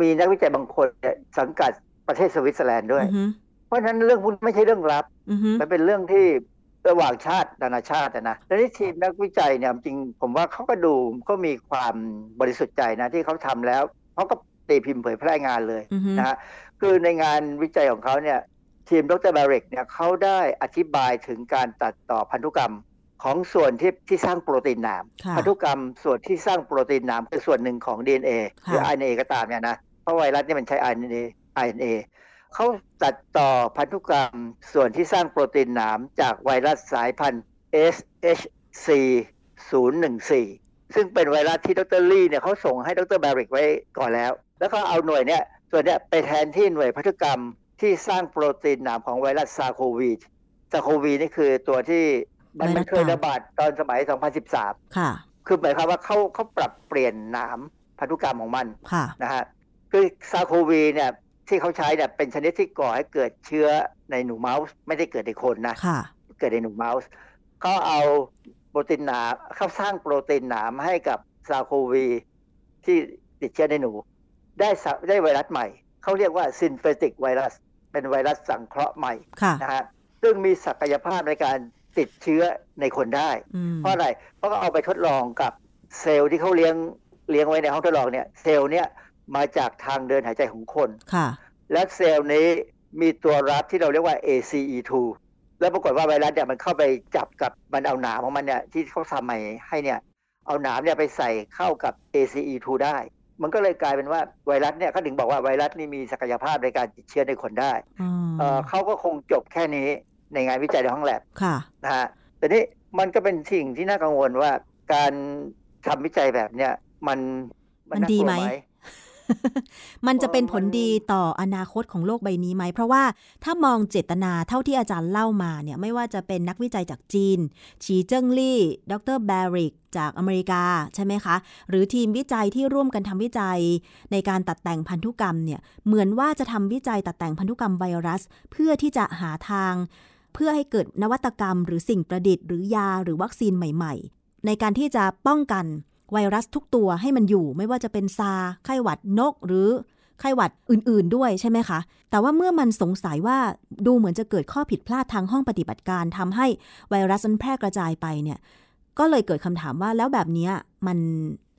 มีนักวิจัยบางคนเนี่ยสังกัดประเทศสวิตเซอร์แลนด์ด้วยอือฮึเพราะฉะนั้นเรื่องพวกนี้ไม่ใช่เรื่องลับอือฮึมันเป็นเรื่องที่ระหว่างชาตินานาชาติอะนะแล้วนี่ทีมนักวิจัยเนี่ยจริงผมว่าเขาก็ดูก็มีความบริสุทธิ์ใจนะที่เขาทำแล้วเขาก็ตีพิมพ์เผยแพร่งานเลยอือฮึนะฮะคือในงานวิจัยของเขาเนี่ย ทีมดรบาริกเนี่ยเขาได้อธิบายถึงการตัดต่อพันธุกรรมของส่วนที่ที่สร้างโปรตีนหนามค่ะพันธุกรรมส่วนที่สร้างโปรตีนหนามคือส่วนหนึ่งของ DNA หรือค่ะ RNA ก็ตามเนี่ยนะเพราะไวรัสเนี่ยมันใช้ RNA RNA เขาตัดต่อพันธุกรรมส่วนที่สร้างโปรตีนหนามจากไวรัสสายพันธุ์ SHC 014 ซึ่งเป็นไวรัสที่ดรลี่เนี่ยเขาส่งให้ดรบาริกไว้ก่อนแล้ว แล้วก็เอาหน่วยเนี่ยส่วนเนี้ยไปแทนที่หน่วยพันธุกรรม ที่สร้างโปรตีนหนามของไวรัส SARS-CoV SARS-CoV นี่คือตัวที่มันไวรัสมันเคยระบาดตอนสมัย 2013 ค่ะ คือหมายความว่าเขาเขาปรับเปลี่ยนหนามพันธุกรรมของมันค่ะนะฮะคือ SARS-CoV เนี่ยที่เขาใช้เนี่ยเป็นชนิดที่ก่อให้เกิดเชื้อในหนูเมาส์ ไม่ได้เกิดในคนนะค่ะ เกิดในหนูเมาส์เขาเอาโปรตีนหนามเขาสร้างโปรตีนหนามให้กับซาโควีที่ติดเชื้อในหนู ได้สะได้ไวรัสใหม่ เขาเรียกว่าซินเ h ติกไวรัส เป็นไวรัสสังเคราะห์ใหม่ค่ะนะฮะซึ่งมีศักยภาพในการติดเชื้อในคนได้อืมเพราะอะไรเพราะเขาเอาไปทดลองกับเซลล์ที่เขาเลี้ยงเลี้ยงไว้ในห้องทดลองเนี่ยเซลล์เนี่ยมาจากทางเดินหายใจของคนค่ะ และเซลล์นี้มีตัวรับที่เราเรียกว่า ACE2 แล้วปรากฏว่าไวรัสเนี่ยมันเข้าไปจับกับมันเอาหนามของมันเนี่ยที่เขาทำใหม่ให้เนี่ยเอาหนามเนี่ยไปใส่เข้ากับ ACE2 ได้ มันก็เลยกลายเป็นว่าไวรัสเนี่ยเขาถึงบอกว่าไวรัสนี่มีศักยภาพในการติดเชื้อในคนได้อืมเอ่อเขาก็คงจบแค่นี้ในงานวิจัยในห้องแลบค่ะนะฮะแต่นี่มันก็เป็นสิ่งที่น่ากังวลว่าการทำวิจัยแบบเนี้ยมันมันน่ากดีลัวไหม มันจะเป็นผลดีต่ออนาคตของโลกใบนี้ไหม เพราะว่าถ้ามองเจตนาเท่าที่อาจารย์เล่ามาเนี่ยไม่ว่าจะเป็นนักวิจัยจากจีนฉีเจิ้งลี่ ดรบาริก จากอเมริกาใช่ไหมคะ หรือทีมวิจัยที่ร่วมกันทำวิจัย ในการตัดแต่งพันธุกรรมเนี่ยเหมือนว่าจะทำวิจัยตัดแต่งพันธุกรรมไวรัส เพื่อที่จะหาทาง เพื่อให้เกิดนวัตกรรม หรือสิ่งประดิษฐ์หรือยาหรือวัคซีนใหม่ ๆ ในการที่จะป้องกัน ไวรัสทุกตัวให้มันอยู่ ไม่ว่าจะเป็นซา ไข้หวัดนกหรือไข้หวัดอื่นๆด้วยใช่ไหมคะ แต่ว่าเมื่อมันสงสัยว่าดูเหมือนจะเกิดข้อผิดพลาดทางห้องปฏิบัติการทำให้ไวรัสมันแพร่กระจายไปเนี่ย ก็เลยเกิดคำถามว่าแล้วแบบเนี้ยมัน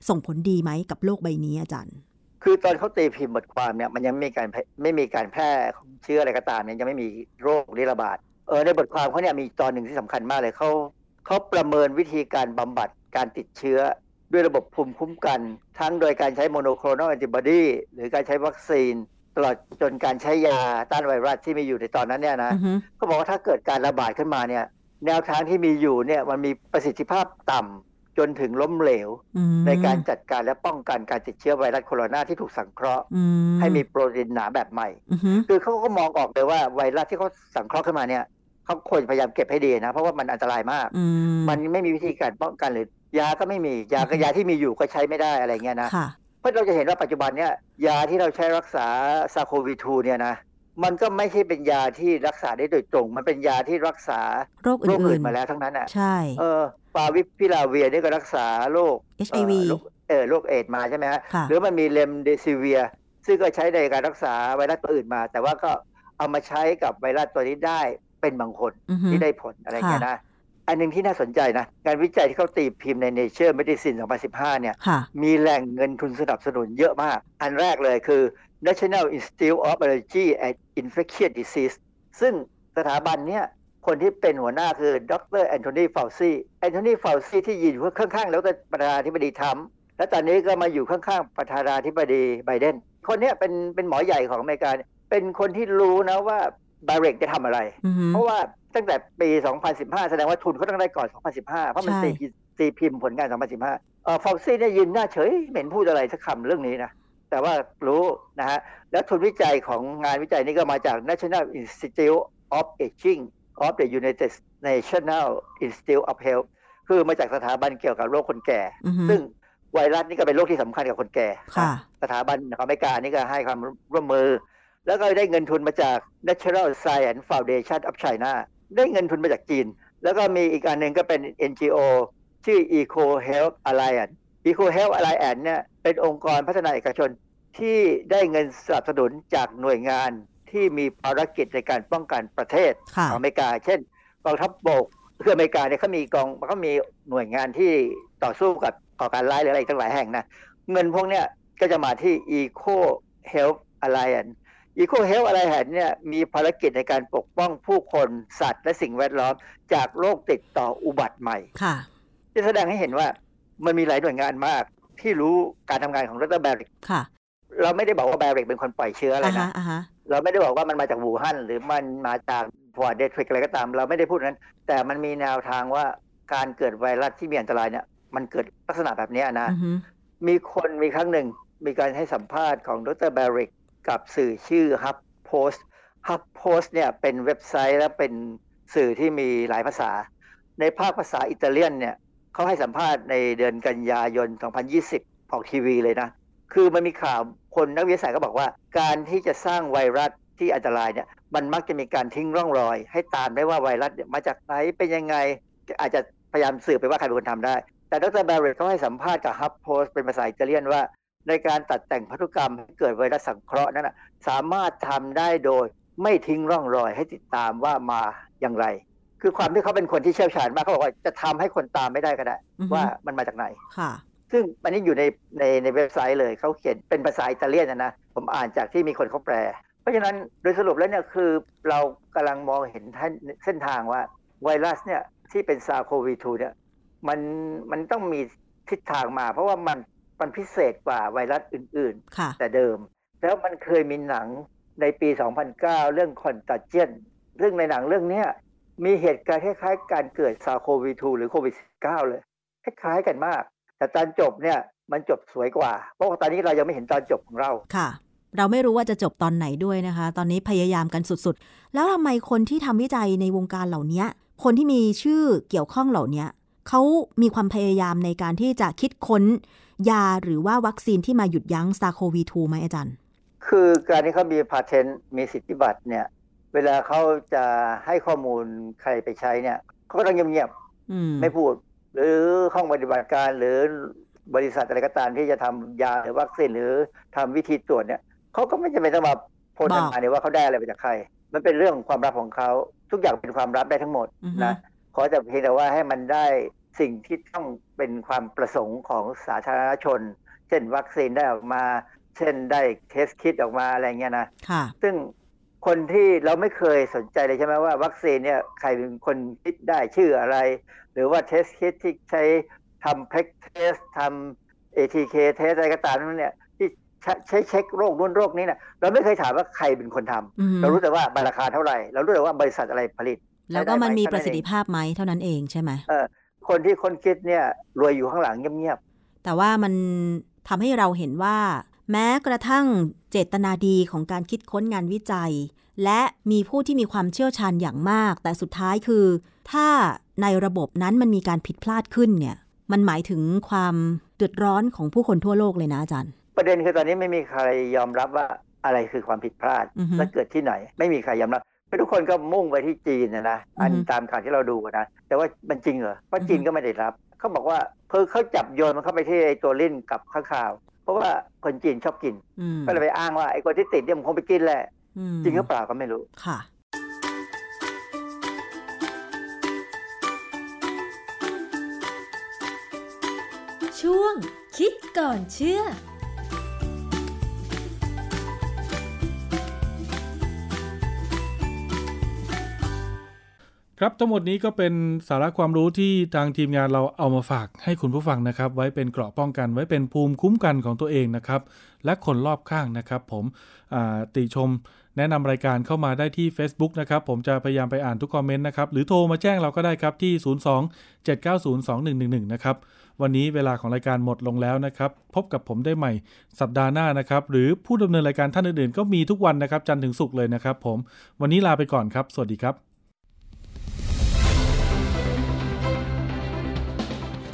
ส่งผลดีไหมกับโลกใบนี้อาจารย์ คือตอนเขาตีพิมพ์บทความเนี่ยมันยังไม่มีการไม่มีการแพร่ของเชื้ออะไรก็ตามเนี่ยยังไม่มีโรคระบาด เออในบทความเขาเนี่ยมีตอนหนึ่งที่สำคัญมากเลยเขาเขาประเมินวิธีการบำบัดการติดเชื้อ ด้วยระบบภูมิคุ้มกัน ทั้งโดยการใช้ monoclonal antibody หรือการใช้วัคซีน ตลอดจนการใช้ยาต้านไวรัสที่มีอยู่ในตอนนั้นเนี่ยนะอือฮึเขาบอกว่าถ้าเกิดการระบาดขึ้นมาเนี่ย แนวทางที่มีอยู่เนี่ยมันมีประสิทธิภาพต่ำจนถึงล้มเหลวอืมในการจัดการและป้องกันการติดเชื้อไวรัสโคโรนาที่ถูกสังเคราะห์อืให้มีโปรตีนหนาแบบใหม่อือฮึคือเขาก็มองออกเลยว่าไวรัสที่เขาสังเคราะห์ขึ้นมาเนี่ยเขาควรพยายามเก็บให้ดีนะ เพราะว่ามันอันตรายมากอืมมันไม่มีวิธีการป้องกันหรือ ยาก็ไม่มียาก็อือฮึยาที่มีอยู่ก็ใช้ไม่ได้อะไรเงี้ยนะค่ะเพราะเราจะเห็นว่าปัจจุบันเนี่ยยาที่เราใช้รักษาซาโควีทูเนี่ยนะมันก็ไม่ใช่เป็นยาที่รักษาได้โดยตรง มันเป็นยาที่รักษาโรคโรคอื่อื่นนมาแล้วทั้งนั้นอะๆใช่เออฟาวิพิลาเวียนี่ก็รักษาโรค HIV เอ่อโรคเออโรคเอดส์มาใช่ไหมฮะค่ะหรือมันมีเลมเดซิเวีย ซึ่งก็ใช้ในการรักษาไวรัสตัวอื่นมา แต่ว่าก็เอามาใช้กับไวรัสตัวนี้ได้เป็นบางคนอือฮึที่ได้ผลอะไรเงี้ยนะ อันหนึ่งที่น่าสนใจนะการวิจัยที่เขาตีพิมพ์ใน Nature Medicine 2015 เนี่ยค่ะมีแหล่งเงินทุนสนับสนุนเยอะมาก อันแรกเลยคือ National Institute of Allergy and Infectious Disease ซึ่งสถาบันเนี้ยคนที่เป็นหัวหน้าคือดรแอนโทนีฟาวซีแอนโทนีฟาวซีที่ยืนอยู่ข้างๆ แล้วก็ประธานาธิบดีทรัมป์และตอนนี้ก็มาอยู่ข้างๆ ประธานาธิบดีไบเดน คนเนี้ยเป็นเป็นหมอใหญ่ของอเมริกา เป็นคนที่รู้นะว่า บาริกจะทำอะไรอือฮึเพราะว่าตั้งแต่ปี 2015 แสดงว่าทุนเขาต้องได้ก่อน 2015 เพราะมันใช่ตีพิตีพิมพ์ผลงาน 2015เอ่อฟาวซีเนี่ยยืนหน้าเฉยไม่เห็นพูดอะไรสักคำเรื่องนี้นะแต่ว่ารู้นะฮะ แล้วทุนวิจัยของงานวิจัยนี้ก็มาจาก National Institute of Aging of the United National Institute of Health คือมาจากสถาบันเกี่ยวกับโรคคนแก่อือฮึซึ่งไวรัสนี่ก็เป็นโรคที่สำคัญกับคนแก่ค่ะสถาบันของอเมริกานี่ก็ให้ความร่วมมือ แล้วก็ได้เงินทุนมาจาก Natural Science Foundation of China ได้เงินทุนมาจากจีน แล้วก็มีอีกอันหนึ่งก็เป็น NGO ชื่อ Eco Health Alliance Eco Health Alliance เนี่ยเป็นองค์กรพัฒนาเอกชนที่ได้เงินสนับสนุนจากหน่วยงานที่มีภารกิจในการป้องกันประเทศค่ะของอเมริกา เช่นกองทัพบกคืออเมริกาเนี่ยเขามีกองเขามีหน่วยงานที่ต่อสู้กับก่อการร้ายหรืออะไรอีกตั้งหลายแห่งนะ เงินพวกเนี้ยก็จะมาที่ Eco Health Alliance Eco Health Alliance เนี่ยมีภารกิจในการปกป้องผู้คนสัตว์และสิ่งแวดล้อม จากโรคติดต่ออุบัติใหม่ค่ะที่แสดงให้เห็นว่ามันมีหลายหน่วยงานมาก ที่รู้การทำงานของดรแบริกค่ะ เราไม่ได้บอกว่าแบริกเป็นคนปล่อยเชื้ออะไรอ่าฮะนะอ่าฮะเราไม่ได้บอกว่ามันมาจากวูฮั่นหรือมันมาจากพอร์ตเดทริกอะไรก็ตาม เราไม่ได้พูดนั้น แต่มันมีแนวทางว่าการเกิดไวรัสที่มีอันตรายเนี่ยมันเกิดลักษณะแบบเนี้ยนะอือฮึมีคนมีครั้งหนึ่งมีการให้สัมภาษณ์ของดรแบริก กับสื่อชื่อ Hub Post Hub Post เนี่ยเป็นเว็บไซต์และเป็นสื่อที่มีหลายภาษา ในภาคภาษาอิตาเลียนเนี่ยเขาให้สัมภาษณ์ในเดือนกันยายน 2020 ออกทีวีเลยนะ คือมันมีข่าวคนนักวิทยาศาสตร์ก็บอกว่า การที่จะสร้างไวรัสที่อันตรายเนี่ยมันมักจะมีการทิ้งร่องรอย ให้ตามได้ว่าไวรัสมาจากไหนเป็นยังไง อาจจะพยายามสืบไปว่าใครเป็นคนทำได้ แต่ดรแบรเรตเขาให้สัมภาษณ์กับฮับโพสเป็นภาษาอิตาเลียนว่า ในการตัดแต่งพันธุกรรมให้เกิดไวรัสสังเคราะห์นั้นนะสามารถทำได้โดยไม่ทิ้งร่องรอยให้ติดตามว่ามาอย่างไร คือความที่เขาเป็นคนที่เชี่ยวชาญมากเขาบอกว่าจะทำให้คนตามไม่ได้ก็ได้อือฮึว่ามันมาจากไหนค่ะ ซึ่งอันนี้อยู่ในในในเว็บไซต์เลยเขาเขียนเป็นภาษาอิตาเลียนนะนะผมอ่านจากที่มีคนเขาแปล เพราะฉะนั้นโดยสรุปแล้วเนี่ยคือเรากำลังมองเห็นเส้นทางว่าไวรัสเนี่ยที่เป็นซาโควี2เนี่ยมันมันต้องมีทิศทางมา เพราะว่ามัน มันพิเศษกว่าไวรัสอื่นค่ะๆแต่เดิม แล้วมันเคยมีหนังในปี 2009 เรื่องคอนตาเจียนซึ่งในหนังเรื่องเนี้ยมีเหตุการณ์คล้ายๆ การเกิดซาโควี2หรือโควิด -19 เลย คล้ายๆกันมาก แต่ตอนจบเนี่ยมันจบสวยกว่า เพราะว่าตอนนี้เรายังไม่เห็นตอนจบของเราค่ะ เราไม่รู้ว่าจะจบตอนไหนด้วยนะคะ ตอนนี้พยายามกันสุดๆ แล้วทำไมคนที่ทำวิจัยในวงการเหล่านี้คนที่มีชื่อเกี่ยวข้องเหล่านี้เขามีความพยายามในการที่จะคิดค้น ยาหรือว่าวัคซีนที่มาหยุดยั้งซาโควี2ไหมอาจารย์ คือการที่เขามีพาเทนต์มีสิทธิบัตรเนี่ย เวลาเขาจะให้ข้อมูลใครไปใช้เนี่ยเขาก็ต้องเงียบอืมๆไม่พูด หรือห้องปฏิบัติการหรือบริษัทอะไรก็ตามที่จะทำยาหรือวัคซีนหรือทำวิธีตรวจเนี่ยเขาก็ไม่จำเป็นต้องมาโพสต์บอกออกมาเนี่ยว่าเขาได้อะไรมาจากใคร มันเป็นเรื่องความลับของเขาทุกอย่างเป็นความลับได้ทั้งหมดอือฮึนะขอแต่เพียงแต่ว่าให้มันได้ สิ่งที่ต้องเป็นความประสงค์ของสาธารณชน เช่นวัคซีนได้ออกมา เช่นได้ test kit ออกมาอะไรเงี้ยนะค่ะซึ่งคนที่เราไม่เคยสนใจเลยใช่ไหมว่าวัคซีนเนี่ยใครเป็นคนคิดได้ชื่ออะไร หรือว่าเทสคิดที่ใช้ทำเพล็กเทสทำ ATK เทสอะไรก็ตามนั้นเนี่ยที่ใช้ใช้เช็คโรคนู้นโรคนี้เนี่ยเราไม่เคยถามว่าใครเป็นคนทำอืมเรารู้แต่ว่ามันราคาเท่าไหร่ เรารู้แต่ว่าบริษัทอะไรผลิต แล้วก็มันมีประสิทธิภาพภาพไหมเท่านั้นเองใช่ไหมเออ คนที่คนคิดเนี่ยรวยอยู่ข้างหลังเงียบแต่ว่ามันทำให้เราเห็นว่า แม้กระทั่งเจตนาดีของการคิดค้นงานวิจัย และมีผู้ที่มีความเชี่ยวชาญอย่างมาก แต่สุดท้ายคือ ถ้าในระบบนั้นมันมีการผิดพลาดขึ้นเนี่ย มันหมายถึงความเดือดร้อนของผู้คนทั่วโลกเลยนะอาจารย์ๆประเด็นคือตอนนี้ไม่มีใครยอมรับว่าอะไรคือความผิดพลาดอือฮึและเกิดที่ไหน ไม่มีใครยอมรับเพราะ ทุกคนก็มุ่งไปที่จีนนะนะอันอือฮึตามข่าวที่เราดูนะแต่ว่ามันจริงเหรอเพราะจีนอือฮึก็ไม่ได้รับเขาบอกว่าเพิ่เขาจับโยนมันเข้าไปที่ไอ้ตัวลิ้นกับข้างข่าว เพราะว่าคนจีนชอบกินอืมก็เลยไปอ้างว่าไอ้คนที่ติดเนี่ยมันคงไปกินแหละอืมจริงหรือเปล่าก็ไม่รู้ค่ะช่วงคิดก่อนเชื่อ ครับทั้งหมดนี้ก็เป็นสาระความรู้ที่ทางทีมงานเราเอามาฝากให้คุณผู้ฟังนะครับ ไว้เป็นเกราะป้องกัน ไว้เป็นภูมิคุ้มกันของตัวเองนะครับ และคนรอบข้างนะครับ ผมติชมแนะนำรายการเข้ามาได้ที่ Facebook นะครับ ผมจะพยายามไปอ่านทุกคอมเมนต์นะครับ หรือโทรมาแจ้งเราก็ได้ครับที่ 02 790 2111 นะครับ วันนี้เวลาของรายการหมดลงแล้วนะครับ พบกับผมได้ใหม่สัปดาห์หน้านะครับ หรือผู้ดำเนินรายการท่านอื่นๆ ก็มีทุกวันนะครับ จันทร์ถึงศุกร์เลยนะครับ ผม วันนี้ลาไปก่อนครับ สวัสดีครับ